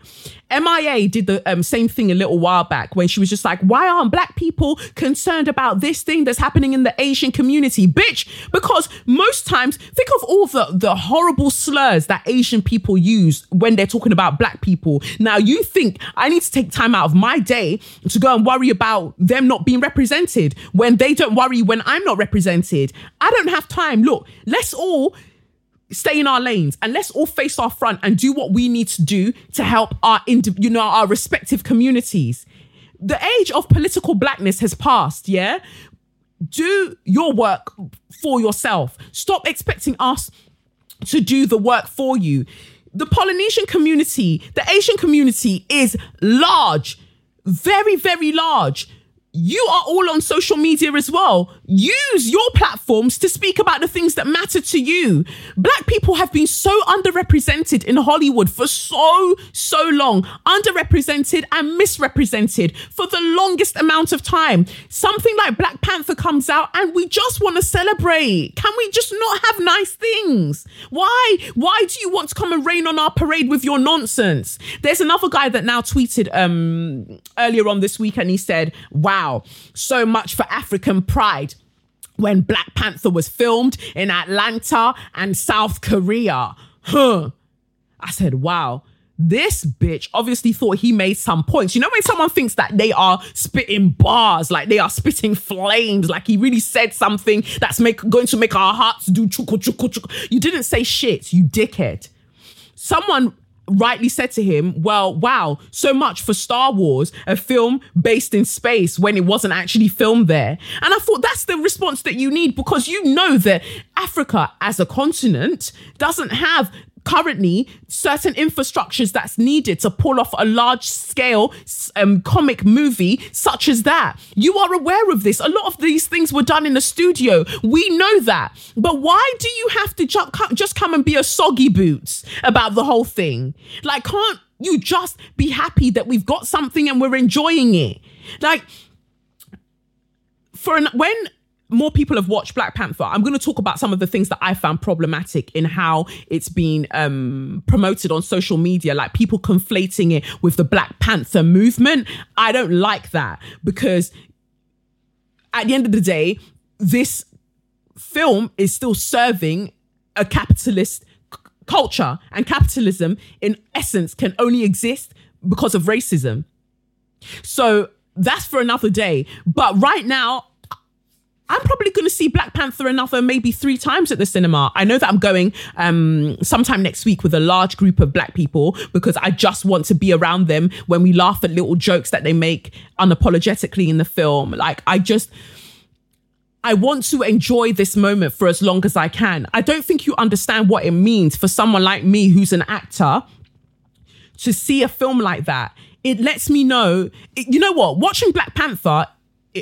MIA did the um, same thing a little while back when she was just like, why aren't black people concerned about this thing that's happening in the Asian community? Bitch, because most times, think of all the, the horrible slurs that Asian people use when they're talking about black people. Now, you think I need to take time out of my day to go and worry about them not being represented when they don't worry when I'm not represented. I don't have time. Look, let's all stay in our lanes and let's all face our front and do what we need to do to help our indi- you know our respective communities. The age of political blackness has passed yeah? Do your work for yourself. Stop expecting us to do the work for you. The polynesian community the asian community is large very very large you are all on social media as well. Use your platforms to speak about the things that matter to you. Black people have been so underrepresented in Hollywood for so, so long, underrepresented and misrepresented for the longest amount of time. Something like Black Panther comes out and we just want to celebrate. Can we just not have nice things? Why? Why do you want to come and rain on our parade with your nonsense? There's another guy that now tweeted um earlier on this week and he said, wow, wow, so much for African pride when Black Panther was filmed in Atlanta and South Korea. Huh. I said, wow. This bitch obviously thought he made some points. You know when someone thinks that they are spitting bars, like they are spitting flames, like he really said something that's make, going to make our hearts do chuku. You didn't say shit, you dickhead. Someone rightly said to him, Well, wow, so much for Star Wars, a film based in space when it wasn't actually filmed there. And I thought that's the response that you need because you know that Africa as a continent doesn't have currently certain infrastructures that's needed to pull off a large scale um, comic movie such as that. You are aware of this. A lot of these things were done in the studio. We know that. But why do you have to ju- just come and be a soggy boots about the whole thing? Like, can't you just be happy that we've got something and we're enjoying it? Like, for an, when more people have watched Black Panther, I'm going to talk about some of the things that I found problematic in how it's been um, promoted on social media, like people conflating it with the Black Panther movement. I don't like that because at the end of the day, this film is still serving a capitalist c- culture, and capitalism, in essence, can only exist because of racism. So that's for another day. But right now, I'm probably going to see Black Panther another maybe three times at the cinema. I know that I'm going um, sometime next week with a large group of black people because I just want to be around them when we laugh at little jokes that they make unapologetically in the film. Like, I just. I want to enjoy this moment for as long as I can. I don't think you understand what it means for someone like me who's an actor to see a film like that. It lets me know, you know what, watching Black Panther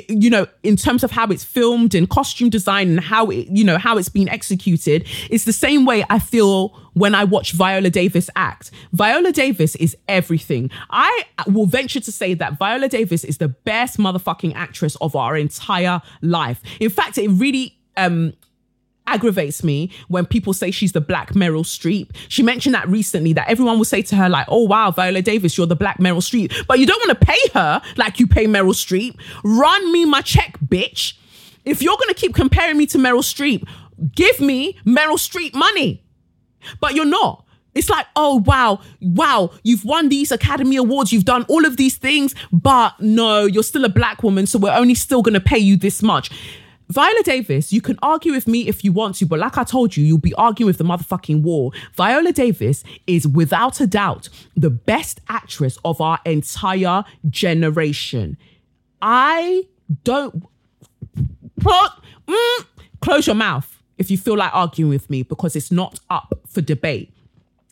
you know in terms of how it's filmed and costume design and how it you know how it's been executed it's the same way i feel when i watch viola davis act. Viola davis is everything. I will venture to say that viola davis is the best motherfucking actress of our entire life. In fact it really um aggravates me when people say she's the black Meryl Streep. She mentioned that recently that everyone will say to her, like, oh wow, Viola Davis, you're the black Meryl Streep. But you don't want to pay her like you pay Meryl Streep. Run me my check, bitch. If you're gonna keep comparing me to Meryl Streep, give me Meryl Streep money. But you're not. It's like, oh wow, wow, you've won these Academy Awards, you've done all of these things, but no, you're still a black woman, so we're only still gonna pay you this much. Viola Davis, you can argue with me if you want to, but like I told you, you'll be arguing with the motherfucking wall. Viola Davis is without a doubt the best actress of our entire generation. I don't mm, close your mouth if you feel like arguing with me because it's not up for debate.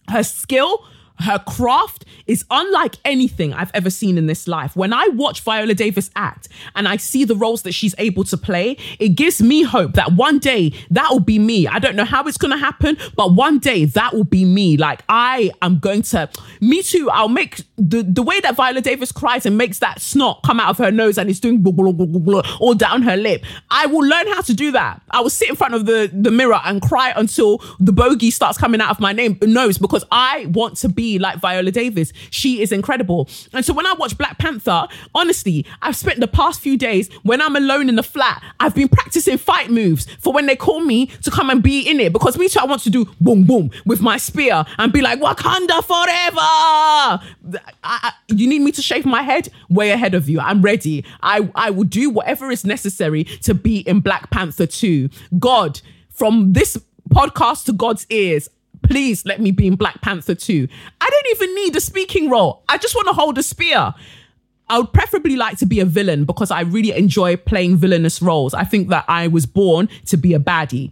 Her skill, her craft is unlike anything I've ever seen in this life. When I watch Viola Davis act and I see the roles that she's able to play, it gives me hope that one day that will be me. I don't know how it's going to happen, but one day that will be me. Like I am going to, me too, I'll make the, the way that Viola Davis cries and makes that snot come out of her nose and it's doing blah, blah, blah, blah, blah, all down her lip. I will learn how to do that. I will sit in front of the, the mirror and cry until the bogey starts coming out of my name, nose because I want to be like Viola Davis. She is incredible. And so when I watch Black Panther, honestly, I've spent the past few days when I'm alone in the flat, I've been practicing fight moves for when they call me to come and be in it because me too, I want to do boom, boom with my spear and be like, Wakanda forever. I, I, you need me to shave my head? Way ahead of you. I'm ready. I, I will do whatever is necessary to be in Black Panther 2. God, from this podcast to God's ears, please let me be in Black Panther 2. I don't even need a speaking role. I just want to hold a spear. I would preferably like to be a villain because I really enjoy playing villainous roles. I think that I was born to be a baddie.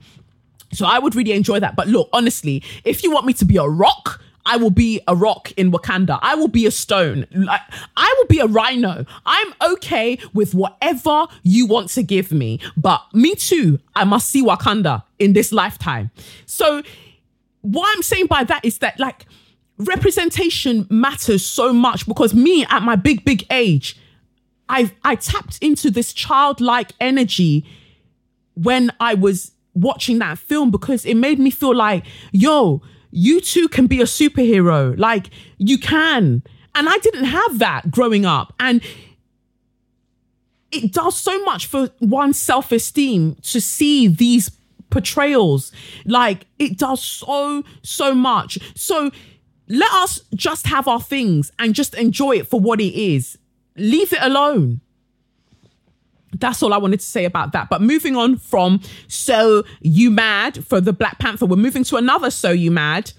So I would really enjoy that. But look, honestly, if you want me to be a rock, I will be a rock in Wakanda. I will be a stone. Like I will be a rhino. I'm okay with whatever you want to give me. But me too, I must see Wakanda in this lifetime. So what I'm saying by that is that like representation matters so much because me at my big, big age, I I tapped into this childlike energy when I was watching that film because it made me feel like, yo, you too can be a superhero. Like you can. And I didn't have that growing up. And it does so much for one's self esteem to see these portrayals. Like it does so, so much. So let us just have our things and just enjoy it for what it is. Leave it alone. That's all I wanted to say about that. But moving on from So You Mad for the Black Panther, we're moving to another So You Mad.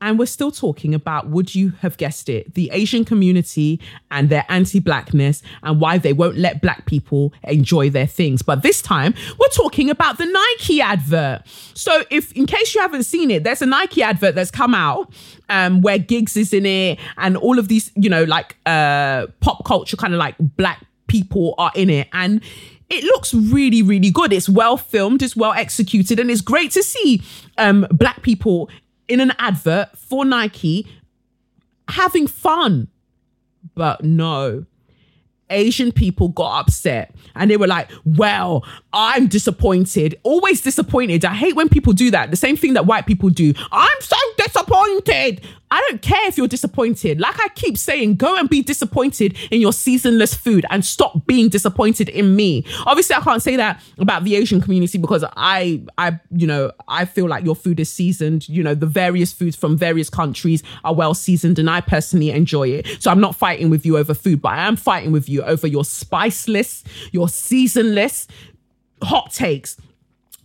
And we're still talking about, would you have guessed it, the Asian community and their anti blackness and why they won't let black people enjoy their things. But this time, we're talking about the Nike advert. So, if in case you haven't seen it, there's a Nike advert that's come out um, where Giggs is in it and all of these, you know, like uh, pop culture kind of like black people are in it. And it looks really, really good. It's well filmed, it's well executed, and it's great to see um, black people in an advert for Nike having fun. But no, Asian people got upset and they were like, well, I'm disappointed. Always disappointed. I hate when people do that. The same thing that white people do. I'm so disappointed. I don't care if you're disappointed. Like I keep saying, go and be disappointed in your seasonless food and stop being disappointed in me. Obviously, I can't say that about the Asian community because I, I, you know, I feel like your food is seasoned. You know, the various foods from various countries are well seasoned, and I personally enjoy it. So I'm not fighting with you over food, but I am fighting with you over your spiceless, your seasonless hot takes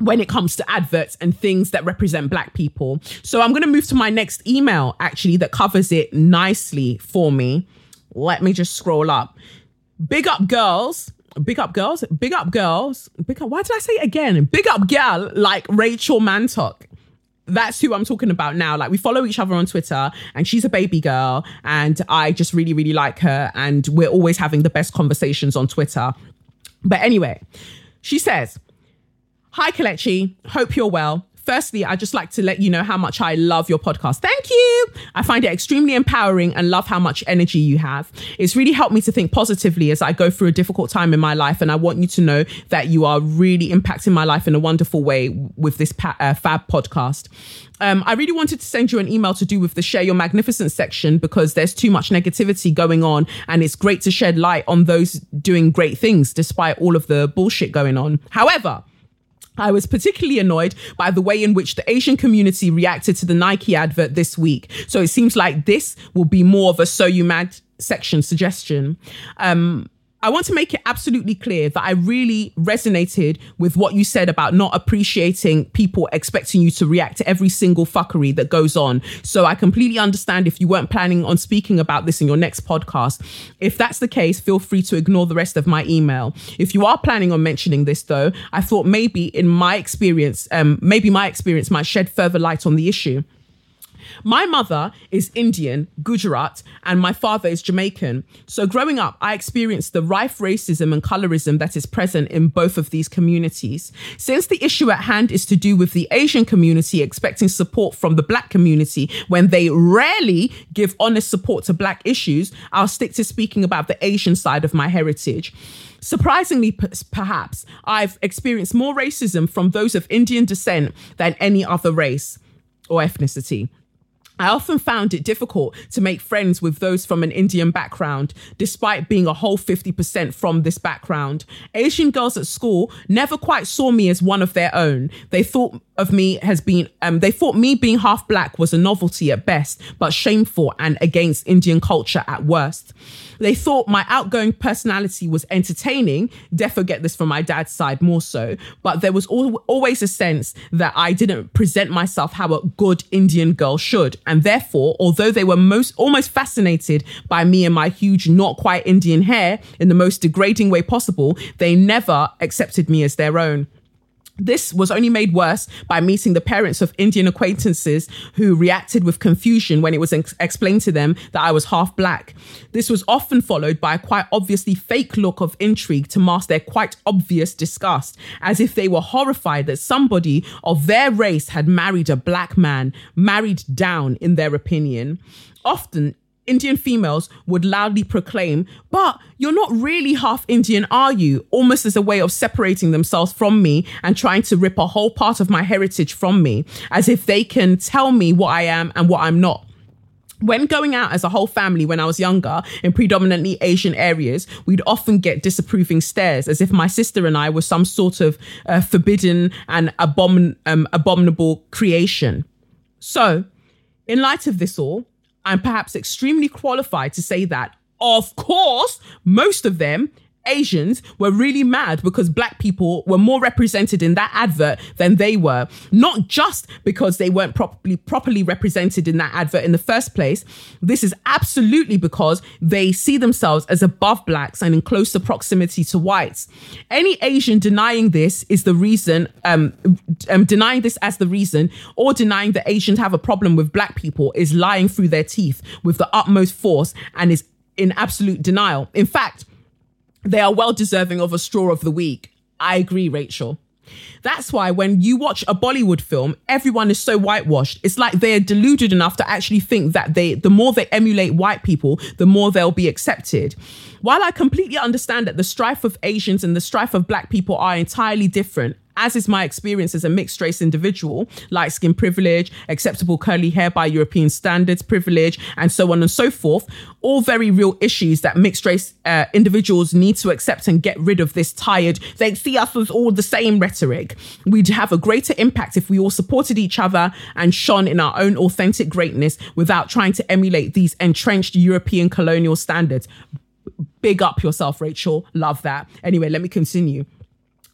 when it comes to adverts and things that represent black people. So I'm going to move to my next email actually that covers it nicely for me. Let me just scroll up. Big up girls. Big up girls. Big up girls. Big up. Why did I say it again? Big up girl like Rachel Mantock. That's who I'm talking about now. Like we follow each other on Twitter and she's a baby girl and I just really, really like her. And we're always having the best conversations on Twitter. But anyway, she says, Hi, Kelechi. Hope you're well. Firstly, I'd just like to let you know how much I love your podcast. Thank you. I find it extremely empowering and love how much energy you have. It's really helped me to think positively as I go through a difficult time in my life. And I want you to know that you are really impacting my life in a wonderful way with this pa- uh, fab podcast. Um, I really wanted to send you an email to do with the share your magnificence section because there's too much negativity going on and it's great to shed light on those doing great things despite all of the bullshit going on. However, I was particularly annoyed by the way in which the Asian community reacted to the Nike advert this week. So it seems like this will be more of a So You Mad section suggestion. Um, I want to make it absolutely clear that I really resonated with what you said about not appreciating people expecting you to react to every single fuckery that goes on. So I completely understand if you weren't planning on speaking about this in your next podcast. If that's the case, feel free to ignore the rest of my email. If you are planning on mentioning this though, I thought maybe in my experience, um, maybe my experience might shed further light on the issue. My mother is Indian, Gujarat, and my father is Jamaican. So growing up, I experienced the rife racism and colorism that is present in both of these communities. Since the issue at hand is to do with the Asian community expecting support from the black community when they rarely give honest support to black issues, I'll stick to speaking about the Asian side of my heritage. Surprisingly, perhaps, I've experienced more racism from those of Indian descent than any other race or ethnicity. I often found it difficult to make friends with those from an Indian background, despite being a whole 50% from this background. Asian girls at school never quite saw me as one of their own. They thought of me has been, um, they thought me being half black was a novelty at best, but shameful and against Indian culture at worst. They thought my outgoing personality was entertaining. Defo get this from my dad's side more so, but there was al- always a sense that I didn't present myself how a good Indian girl should. And therefore, although they were most almost fascinated by me and my huge, not quite Indian hair in the most degrading way possible, they never accepted me as their own. This was only made worse by meeting the parents of Indian acquaintances who reacted with confusion when it was ex- explained to them that I was half black. This was often followed by a quite obviously fake look of intrigue to mask their quite obvious disgust, as if they were horrified that somebody of their race had married a black man, married down in their opinion. Often, Indian females would loudly proclaim, but you're not really half Indian, are you? Almost as a way of separating themselves from me and trying to rip a whole part of my heritage from me, as if they can tell me what I am and what I'm not. When going out as a whole family when I was younger in predominantly Asian areas, we'd often get disapproving stares as if my sister and I were some sort of uh, forbidden and abomin- um, abominable creation. So, in light of this all, I'm perhaps extremely qualified to say that, of course, most of them Asians were really mad because black people were more represented in that advert than they were. Not just because they weren't properly properly represented in that advert in the first place. This is absolutely because they see themselves as above blacks and in closer proximity to whites. Any Asian denying this is the reason, um, um denying this as the reason, or denying that Asians have a problem with black people is lying through their teeth with the utmost force and is in absolute denial. In fact, they are well deserving of a straw of the week. I agree, Rachel. That's why when you watch a Bollywood film, everyone is so whitewashed. It's like they're deluded enough to actually think that they the more they emulate white people, the more they'll be accepted. While I completely understand that the strife of Asians and the strife of black people are entirely different, as is my experience as a mixed race individual, light skin privilege, acceptable curly hair by European standards privilege, and so on and so forth, all very real issues that mixed race uh, individuals need to accept and get rid of this tired, they see us as all the same rhetoric. We'd have a greater impact if we all supported each other and shone in our own authentic greatness without trying to emulate these entrenched European colonial standards. Big up yourself, Rachel. Love that. Anyway, let me continue.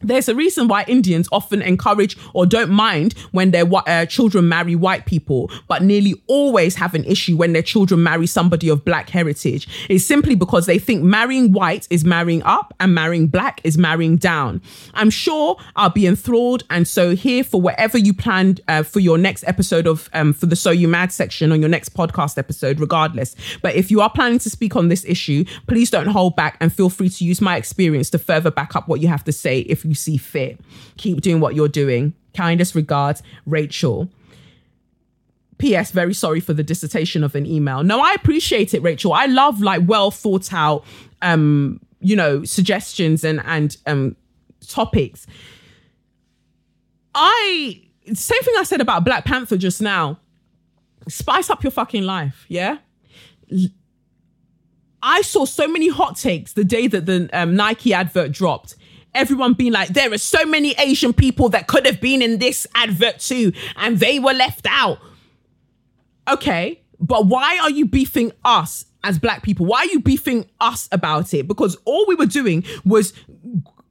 There's a reason why Indians often encourage or don't mind when their uh, children marry white people, but nearly always have an issue when their children marry somebody of black heritage. It's simply because they think marrying white is marrying up and marrying black is marrying down. I'm sure I'll be enthralled, and so here for whatever you planned uh, for your next episode of um, for the So You Mad section on your next podcast episode, regardless. But if you are planning to speak on this issue, please don't hold back and feel free to use my experience to further back up what you have to say. If you see fit. Keep doing what you're doing. Kindest regards, Rachel. P.S. Very sorry for the dissertation of an email. No, I appreciate it, Rachel. I love like well thought out, um, you know, suggestions and and um topics. I same thing I said about Black Panther just now. Spice up your fucking life, yeah. I saw so many hot takes the day that the um, Nike advert dropped everyone being like, there are so many Asian people that could have been in this advert too, and they were left out. Okay, but why are you beefing us as black people? Why are you beefing us about it? Because all we were doing was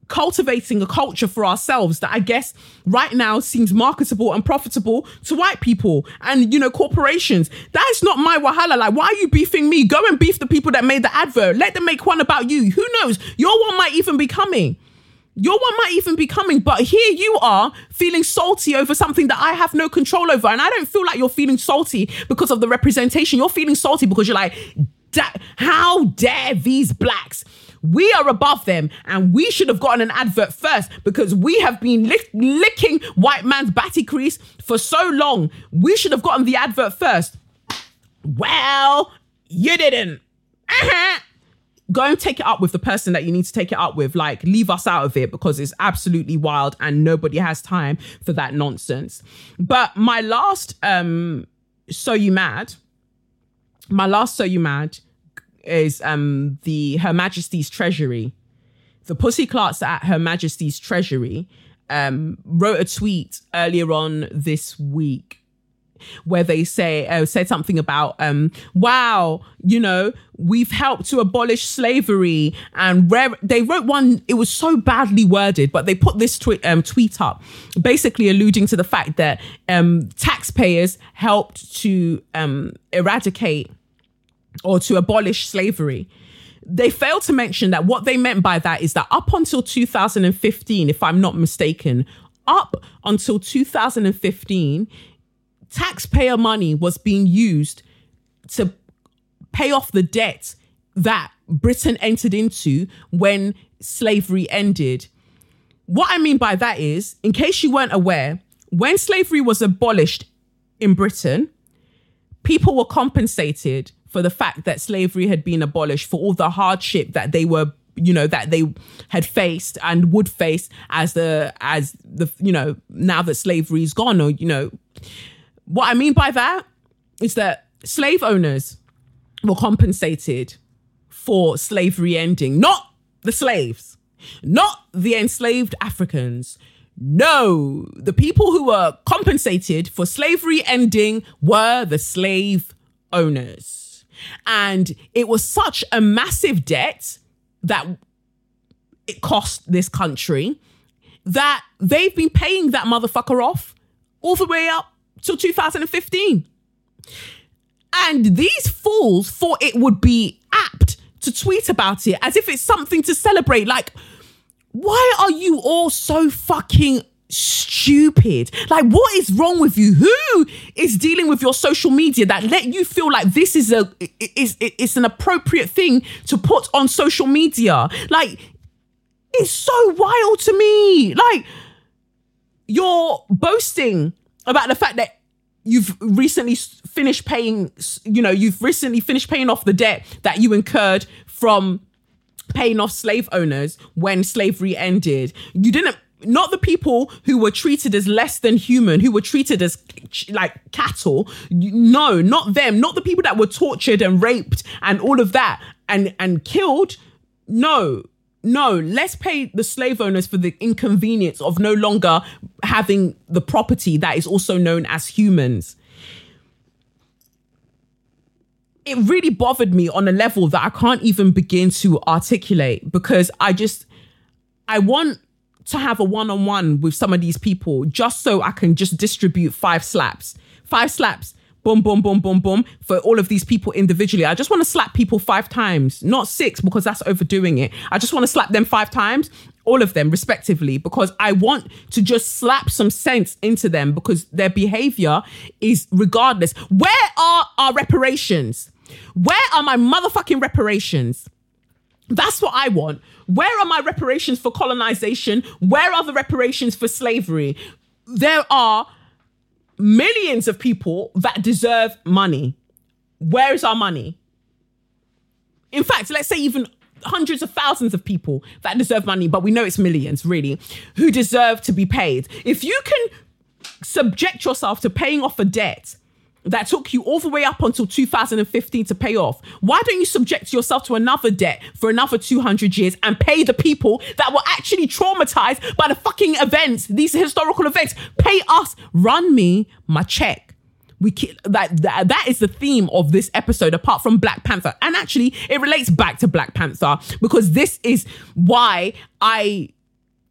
cultivating a culture for ourselves that I guess right now seems marketable and profitable to white people and you know corporations. That is not my wahala. Like, why are you beefing me? Go and beef the people that made the advert. Let them make one about you. Who knows? Your one might even be coming. Your one might even be coming, but here you are feeling salty over something that I have no control over. And I don't feel like you're feeling salty because of the representation. You're feeling salty because you're like, how dare these blacks? We are above them and we should have gotten an advert first because we have been lick- licking white man's batty crease for so long. We should have gotten the advert first. Well, you didn't. Uh-huh go and take it up with the person that you need to take it up with. Like, leave us out of it because it's absolutely wild and nobody has time for that nonsense. But my last, um, So You Mad, my last So You Mad is um the Her Majesty's Treasury. The Pussy Clarks at Her Majesty's Treasury um wrote a tweet earlier on this week where they say uh, said something about um wow you know we've helped to abolish slavery and rare they wrote one it was so badly worded but they put this tweet um, tweet up basically alluding to the fact that um taxpayers helped to um eradicate or to abolish slavery. They failed to mention that what they meant by that is that up until 2015 if i'm not mistaken up until 2015 taxpayer money was being used to pay off the debt that Britain entered into when slavery ended. What I mean by that is, in case you weren't aware, when slavery was abolished in Britain, people were compensated for the fact that slavery had been abolished for all the hardship that they were you know that they had faced and would face as the as the you know now that slavery is gone or you know what I mean by that is that slave owners were compensated for slavery ending, not the slaves, not the enslaved Africans. No, the people who were compensated for slavery ending were the slave owners. And it was such a massive debt that it cost this country that they've been paying that motherfucker off all the way up till 2015. And these fools thought it would be apt to tweet about it as if it's something to celebrate. Like, why are you all so fucking stupid? Like, what is wrong with you? Who is dealing with your social media that let you feel like this is a is it's an appropriate thing to put on social media? Like, it's so wild to me. Like, you're boasting about the fact that you've recently finished paying, you know, you've recently finished paying off the debt that you incurred from paying off slave owners when slavery ended. You didn't not the people who were treated as less than human, who were treated as like cattle. No, not them. Not the people that were tortured and raped and all of that and and killed. No, no, let's pay the slave owners for the inconvenience of no longer having the property that is also known as humans. It really bothered me on a level that I can't even begin to articulate because I just, I want to have a one on one with some of these people just so I can just distribute five slaps. Five slaps boom, boom, boom, boom, boom for all of these people individually. I just want to slap people five times, not six, because that's overdoing it. I just want to slap them five times, all of them respectively, because I want to just slap some sense into them because their behavior is regardless. Where are our reparations? Where are my motherfucking reparations? That's what I want. Where are my reparations for colonization? Where are the reparations for slavery? There are millions of people that deserve money. Where is our money? In fact, let's say even hundreds of thousands of people that deserve money, but we know it's millions really, who deserve to be paid. If you can subject yourself to paying off a debt that took you all the way up until 2015 to pay off. Why don't you subject yourself to another debt for another 200 years and pay the people that were actually traumatized by the fucking events, these historical events? Pay us, run me my check. We that, that that is the theme of this episode apart from Black Panther. And actually it relates back to Black Panther because this is why I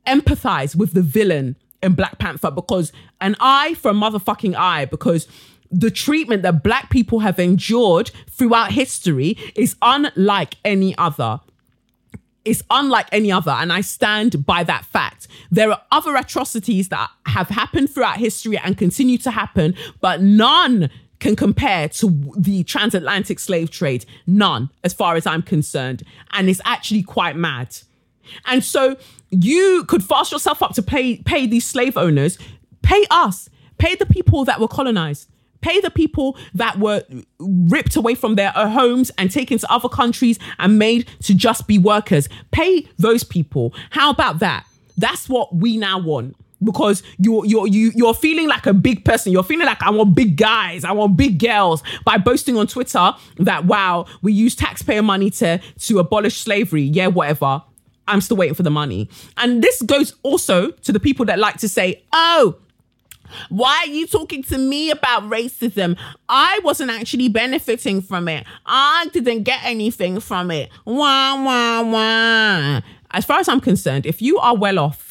empathize with the villain in Black Panther because an eye for a motherfucking eye because the treatment that black people have endured throughout history is unlike any other. It's unlike any other, and I stand by that fact. There are other atrocities that have happened throughout history and continue to happen, but none can compare to the transatlantic slave trade. None, as far as I'm concerned. And it's actually quite mad. And so you could fast yourself up to pay pay these slave owners, pay us, pay the people that were colonized Pay the people that were ripped away from their uh, homes and taken to other countries and made to just be workers. Pay those people. How about that? That's what we now want because you're you're you, you're feeling like a big person. You're feeling like I want big guys, I want big girls by boasting on Twitter that wow, we use taxpayer money to to abolish slavery. Yeah, whatever. I'm still waiting for the money. And this goes also to the people that like to say, "Oh, why are you talking to me about racism? I wasn't actually benefiting from it. I didn't get anything from it. Wah, wah, wah. As far as I'm concerned, if you are well off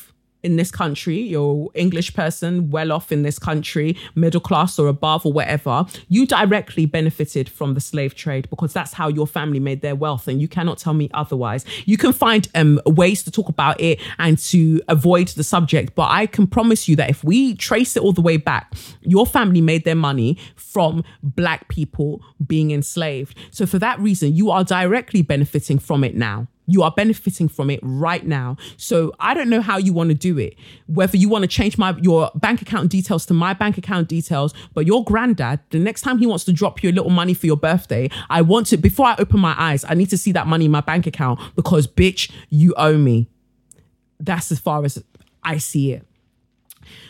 in this country, you're English person, well off in this country, middle class or above or whatever, you directly benefited from the slave trade because that's how your family made their wealth. And you cannot tell me otherwise. You can find um, ways to talk about it and to avoid the subject, but I can promise you that if we trace it all the way back, your family made their money from black people being enslaved. So for that reason, you are directly benefiting from it now. You are benefiting from it right now. So I don't know how you want to do it. Whether you want to change my your bank account details to my bank account details, but your granddad, the next time he wants to drop you a little money for your birthday, I want to before I open my eyes, I need to see that money in my bank account because bitch, you owe me. That's as far as I see it.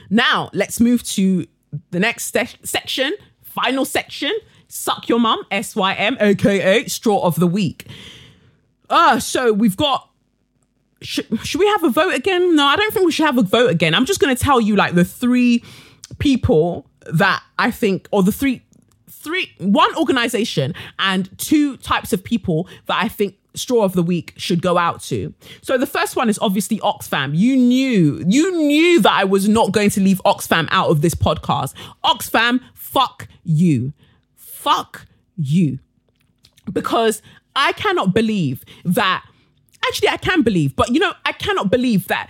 Now, let's move to the next se- section, final section. Suck your mum, S Y M, aka straw of the week. Uh, so we've got. Should, should we have a vote again? No, I don't think we should have a vote again. I'm just going to tell you like the three people that I think, or the three three, one organization and two types of people that I think straw of the week should go out to. So the first one is obviously Oxfam. You knew, you knew that I was not going to leave Oxfam out of this podcast. Oxfam, fuck you. Fuck you. Because I cannot believe that actually I can believe, but you know, I cannot believe that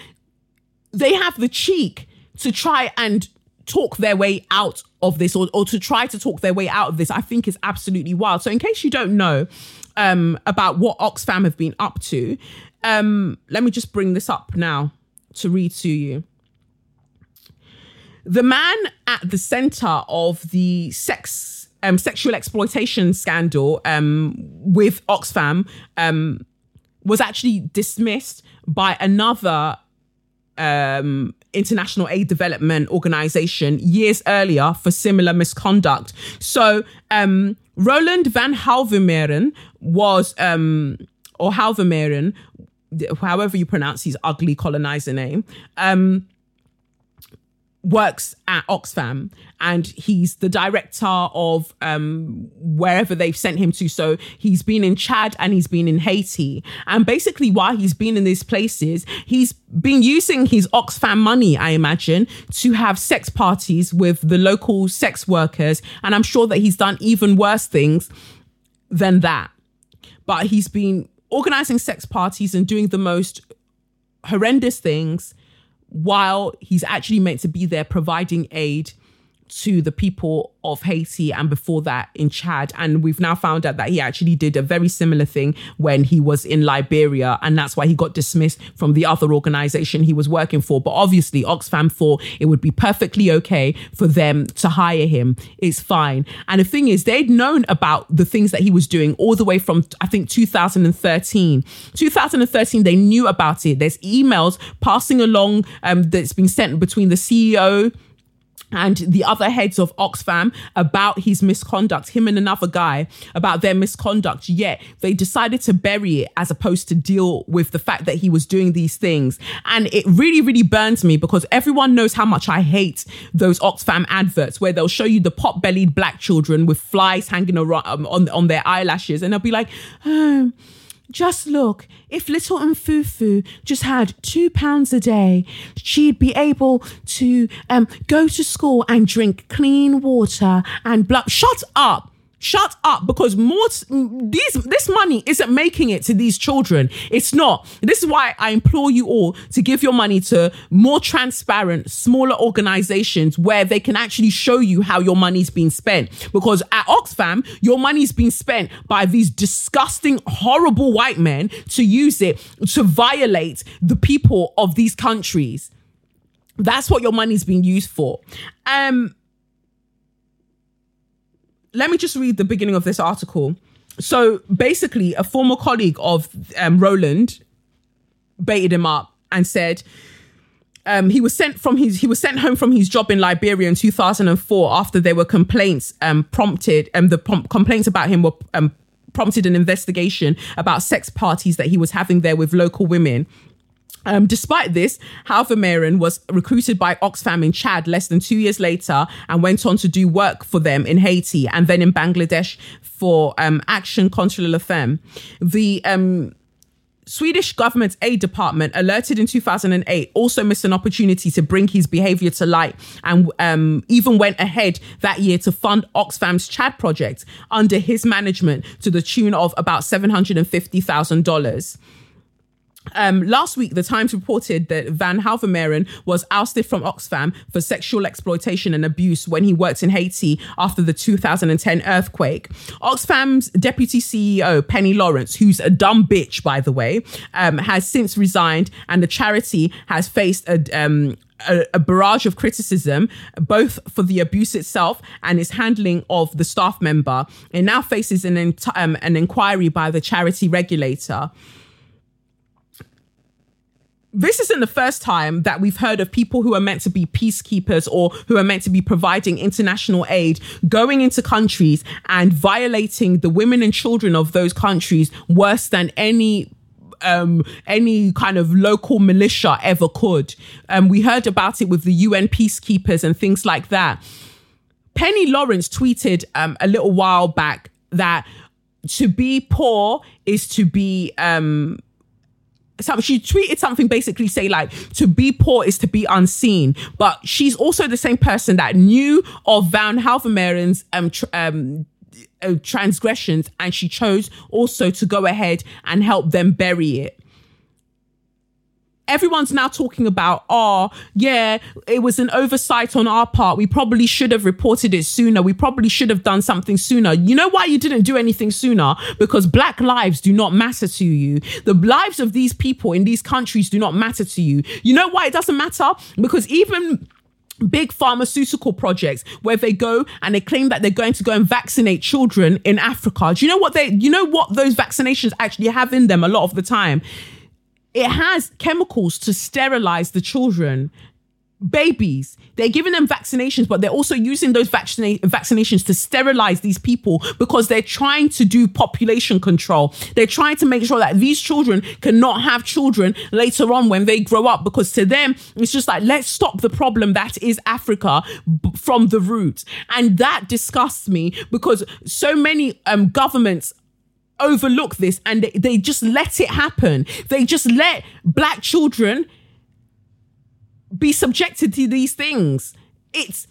they have the cheek to try and talk their way out of this or, or to try to talk their way out of this, I think is absolutely wild. So, in case you don't know um, about what Oxfam have been up to, um, let me just bring this up now to read to you. The man at the center of the sex um, sexual exploitation scandal um, with Oxfam um, was actually dismissed by another um, international aid development organization years earlier for similar misconduct. So um, Roland van Hauwermeiren was, um, or Hauwermeiren, however you pronounce his ugly colonizer name, um, works at Oxfam and he's the director of um, wherever they've sent him to. So he's been in Chad and he's been in Haiti. And basically, while he's been in these places, he's been using his Oxfam money, I imagine, to have sex parties with the local sex workers. And I'm sure that he's done even worse things than that. But he's been organizing sex parties and doing the most horrendous things while he's actually meant to be there providing aid to the people of Haiti and before that in Chad. And we've now found out that he actually did a very similar thing when he was in Liberia. And that's why he got dismissed from the other organization he was working for. But obviously, Oxfam thought it would be perfectly okay for them to hire him. It's fine. And the thing is, they'd known about the things that he was doing all the way from, I think, 2013. 2013, they knew about it. There's emails passing along um, that's been sent between the CEO and the other heads of Oxfam about his misconduct, him and another guy about their misconduct. Yet they decided to bury it as opposed to deal with the fact that he was doing these things. And it really, really burns me because everyone knows how much I hate those Oxfam adverts where they'll show you the pot bellied black children with flies hanging around um, on, on their eyelashes. And they'll be like, oh, just look, if little Mfufu just had two pounds a day, she'd be able to um, go to school and drink clean water and blood. Shut up. Shut up because more these this money isn't making it to these children. It's not. This is why I implore you all to give your money to more transparent, smaller organizations where they can actually show you how your money's being spent. Because at Oxfam, your money's being spent by these disgusting, horrible white men to use it to violate the people of these countries. That's what your money's being used for. Um let me just read the beginning of this article. So basically, a former colleague of um, Roland baited him up and said um, he was sent from his he was sent home from his job in Liberia in 2004 after there were complaints um, prompted and um, the prom- complaints about him were um, prompted an investigation about sex parties that he was having there with local women um, despite this, Hauwermeiren was recruited by Oxfam in Chad less than two years later and went on to do work for them in Haiti and then in Bangladesh for um, Action contre la Faim. The um, Swedish government's aid department, alerted in 2008, also missed an opportunity to bring his behavior to light and um, even went ahead that year to fund Oxfam's Chad project under his management to the tune of about $750,000. Um, last week, the Times reported that Van Hauwermeiren was ousted from Oxfam for sexual exploitation and abuse when he worked in Haiti after the 2010 earthquake. Oxfam's deputy CEO, Penny Lawrence, who's a dumb bitch, by the way, um, has since resigned, and the charity has faced a, um, a, a, barrage of criticism, both for the abuse itself and its handling of the staff member. It now faces an, um, an inquiry by the charity regulator this isn't the first time that we've heard of people who are meant to be peacekeepers or who are meant to be providing international aid going into countries and violating the women and children of those countries worse than any um, any kind of local militia ever could. Um, we heard about it with the UN peacekeepers and things like that. Penny Lawrence tweeted um, a little while back that to be poor is to be um she tweeted something basically say like to be poor is to be unseen. But she's also the same person that knew of van Hauwermeiren's um, tr- um uh, transgressions and she chose also to go ahead and help them bury it everyone's now talking about, oh, yeah, it was an oversight on our part. We probably should have reported it sooner. We probably should have done something sooner. You know why you didn't do anything sooner? Because black lives do not matter to you. The lives of these people in these countries do not matter to you. You know why it doesn't matter? Because even big pharmaceutical projects where they go and they claim that they're going to go and vaccinate children in Africa. Do you know what they you know what those vaccinations actually have in them a lot of the time? It has chemicals to sterilize the children. Babies they're giving them vaccinations but they're also using those vaccina- vaccinations to sterilize these people because they're trying to do population control. They're trying to make sure that these children cannot have children later on when they grow up because to them it's just like let's stop the problem that is africa b- from the root and that disgusts me because so many um, governments overlook this and they, they just let it happen. They just let black children be subjected to these things. It's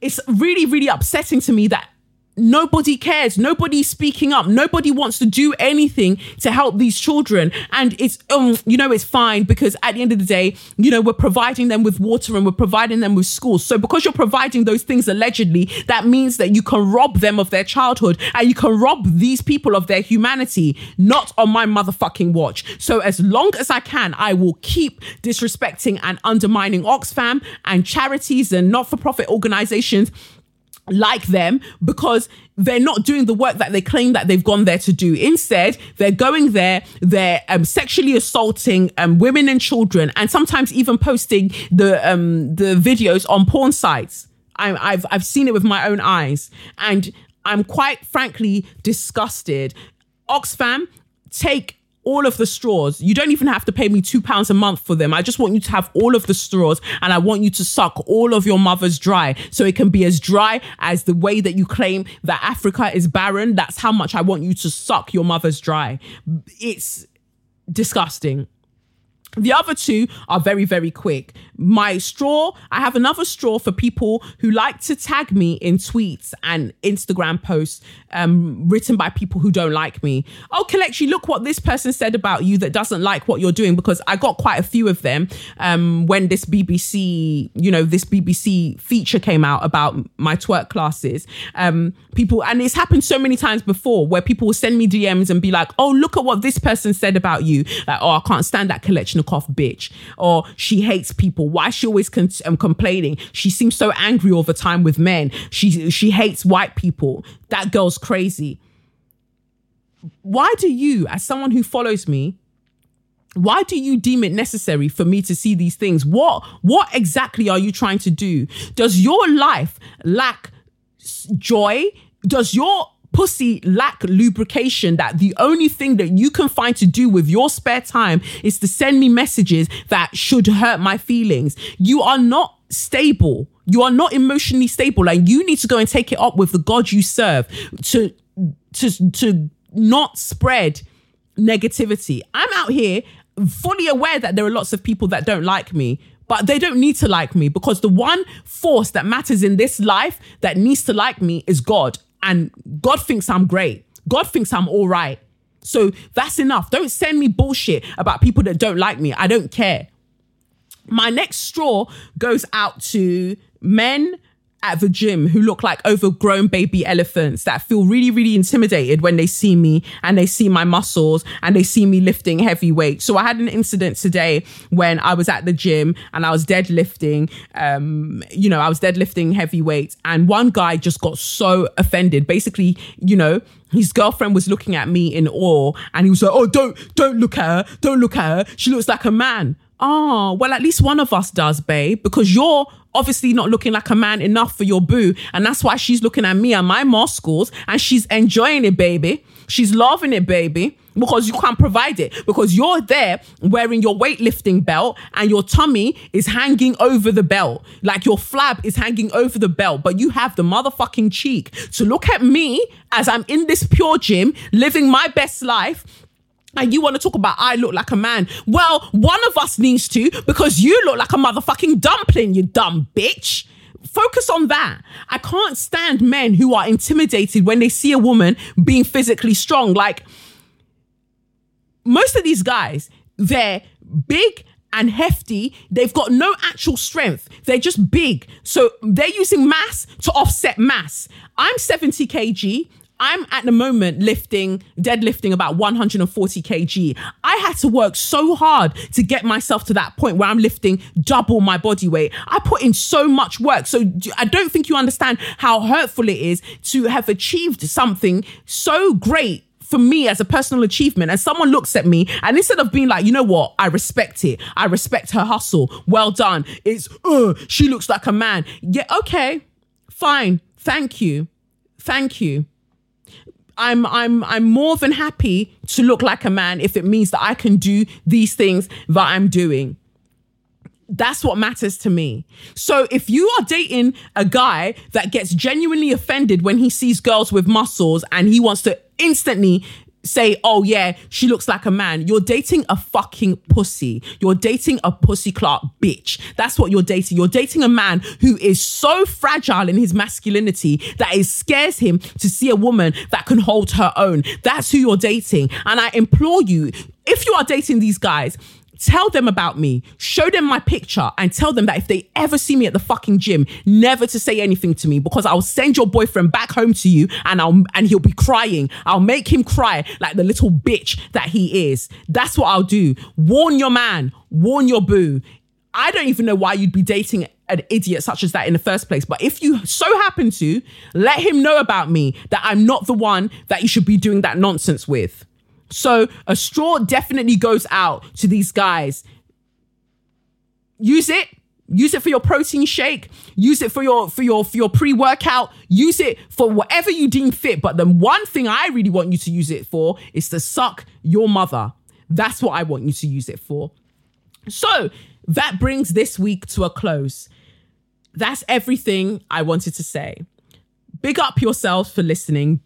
it's really really upsetting to me that nobody cares. Nobody's speaking up. Nobody wants to do anything to help these children. And it's um you know it's fine because at the end of the day you know we're providing them with water and we're providing them with schools. So because you're providing those things allegedly that means that you can rob them of their childhood and you can rob these people of their humanity. Not on my motherfucking watch. So as long as i can i will keep disrespecting and undermining oxfam and charities and not-for-profit organizations like them because they're not doing the work that they claim that they've gone there to do. Instead, they're going there, they're um, sexually assaulting um, women and children, and sometimes even posting the um, the videos on porn sites. I, I've I've seen it with my own eyes, and I'm quite frankly disgusted. Oxfam, take all of the straws. You don't even have to pay me two pounds a month for them. I just want you to have all of the straws and I want you to suck all of your mother's dry so it can be as dry as the way that you claim that Africa is barren. That's how much I want you to suck your mother's dry. It's disgusting. The other two are very, very quick. My straw, I have another straw for people who like to tag me in tweets and Instagram posts um, written by people who don't like me. Oh, Kelechi, look what this person said about you that doesn't like what you're doing because I got quite a few of them um, when this BBC, you know, this BBC feature came out about my twerk classes. Um, people, and it's happened so many times before where people will send me DMs and be like, oh, look at what this person said about you. Like, oh, I can't stand that Kelechnekoff bitch. Or she hates people. Why is she always con- um, complaining? She seems so angry all the time with men. She, she hates white people. That girl's crazy. Why do you, as someone who follows me, why do you deem it necessary for me to see these things? What what exactly are you trying to do? Does your life lack joy? Does your pussy lack lubrication that the only thing that you can find to do with your spare time is to send me messages that should hurt my feelings? You are not stable. You are not emotionally stable. Like you need to go and take it up with the God you serve to to to not spread negativity. I'm out here fully aware that there are lots of people that don't like me, but they don't need to like me because the one force that matters in this life that needs to like me is God. And God thinks I'm great. God thinks I'm all right. So that's enough. Don't send me bullshit about people that don't like me. I don't care. My next straw goes out to men at the gym who look like overgrown baby elephants that feel really, really intimidated when they see me and they see my muscles and they see me lifting heavy weights. So I had an incident today when I was at the gym and I was deadlifting, um, you know, I was deadlifting heavy weights and one guy just got so offended. Basically, you know, his girlfriend was looking at me in awe and he was like, Oh, don't, don't look at her. Don't look at her. She looks like a man. Oh, well, at least one of us does, babe, because you're obviously not looking like a man enough for your boo. And that's why she's looking at me and my muscles and she's enjoying it, baby. She's loving it, baby. because you can't provide it because you're there wearing your weightlifting belt and your tummy is hanging over the belt like your flab is hanging over the belt but you have the motherfucking cheek to look at me as I'm in this PureGym living my best life and you want to talk about I look like a man. Well, one of us needs to because you look like a motherfucking dumpling, you dumb bitch. Focus on that. I can't stand men who are intimidated when they see a woman being physically strong. Like, most of these guys, they're big and hefty. They've got no actual strength. They're just big. So they're using mass to offset mass. I'm 70 kg. I'm at the moment lifting, deadlifting about 140 kg. I had to work so hard to get myself to that point where I'm lifting double my body weight. I put in so much work. So I don't think you understand how hurtful it is to have achieved something so great for me as a personal achievement and someone looks at me and instead of being like, you know what, I respect it. I respect her hustle. Well done. It's, uh, she looks like a man. Yeah, okay, fine. Thank you. Thank you. I'm I'm I'm more than happy to look like a man if it means that I can do these things that I'm doing. That's what matters to me. So if you are dating a guy that gets genuinely offended when he sees girls with muscles and he wants to instantly say, oh yeah, she looks like a man. You're dating a fucking pussy. You're dating a pussy Clark bitch. That's what you're dating. You're dating a man who is so fragile in his masculinity that it scares him to see a woman that can hold her own. That's who you're dating. And I implore you, if you are dating these guys, tell them about me, show them my picture, and tell them that if they ever see me at the fucking gym, never to say anything to me because I'll send your boyfriend back home to you and I'll and he'll be crying. I'll make him cry like the little bitch that he is. That's what I'll do. Warn your man, warn your boo. I don't even know why you'd be dating an idiot such as that in the first place. But if you so happen to, let him know about me that I'm not the one that you should be doing that nonsense with. So a straw definitely goes out to these guys. Use it. Use it for your protein shake. Use it for your for your for your pre-workout. Use it for whatever you deem fit. But the one thing I really want you to use it for is to suck your mother. That's what I want you to use it for. So that brings this week to a close. That's everything I wanted to say. Big up yourselves for listening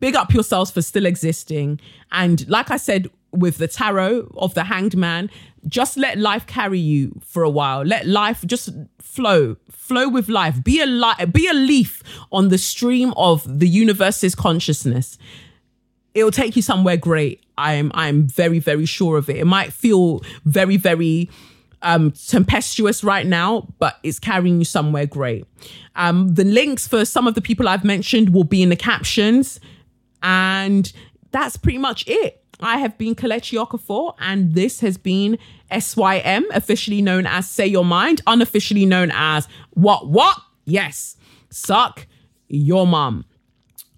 big up yourselves for still existing. And like I said with the tarot of the hanged man, just let life carry you for a while. Let life just flow, flow with life. Be a li- be a leaf on the stream of the universe's consciousness. It'll take you somewhere great. I'm I'm very very sure of it. It might feel very very um, tempestuous right now, but it's carrying you somewhere great. Um, the links for some of the people I've mentioned will be in the captions. And that's pretty much it. I have been Kelechi Okafor, and this has been SYM, officially known as Say Your Mind, unofficially known as What What? Yes, suck your mum.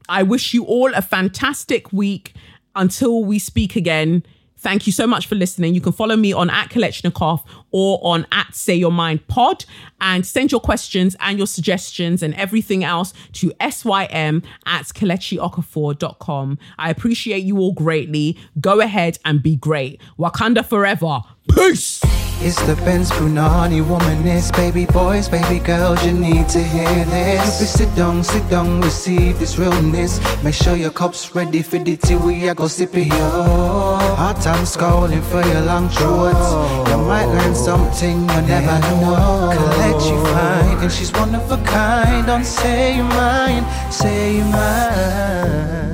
I wish you all a fantastic week until we speak again. Thank you so much for listening. You can follow me on at Kelechnekoff or on at Say Your Mind Pod and send your questions and your suggestions and everything else to sym at KelechiOkafor.com. I appreciate you all greatly. Go ahead and be great. Wakanda forever. Peace. It's the Benz Brunani womanist, baby boys, baby girls, you need to hear this. If sit down, sit down, receive this realness. Make sure your cup's ready for the tea, we are go sip it, yo. Hard time scrolling for your long shorts. You might learn something you never know. Collect you fine, and she's one of a kind. Don't say your mind, say your mind.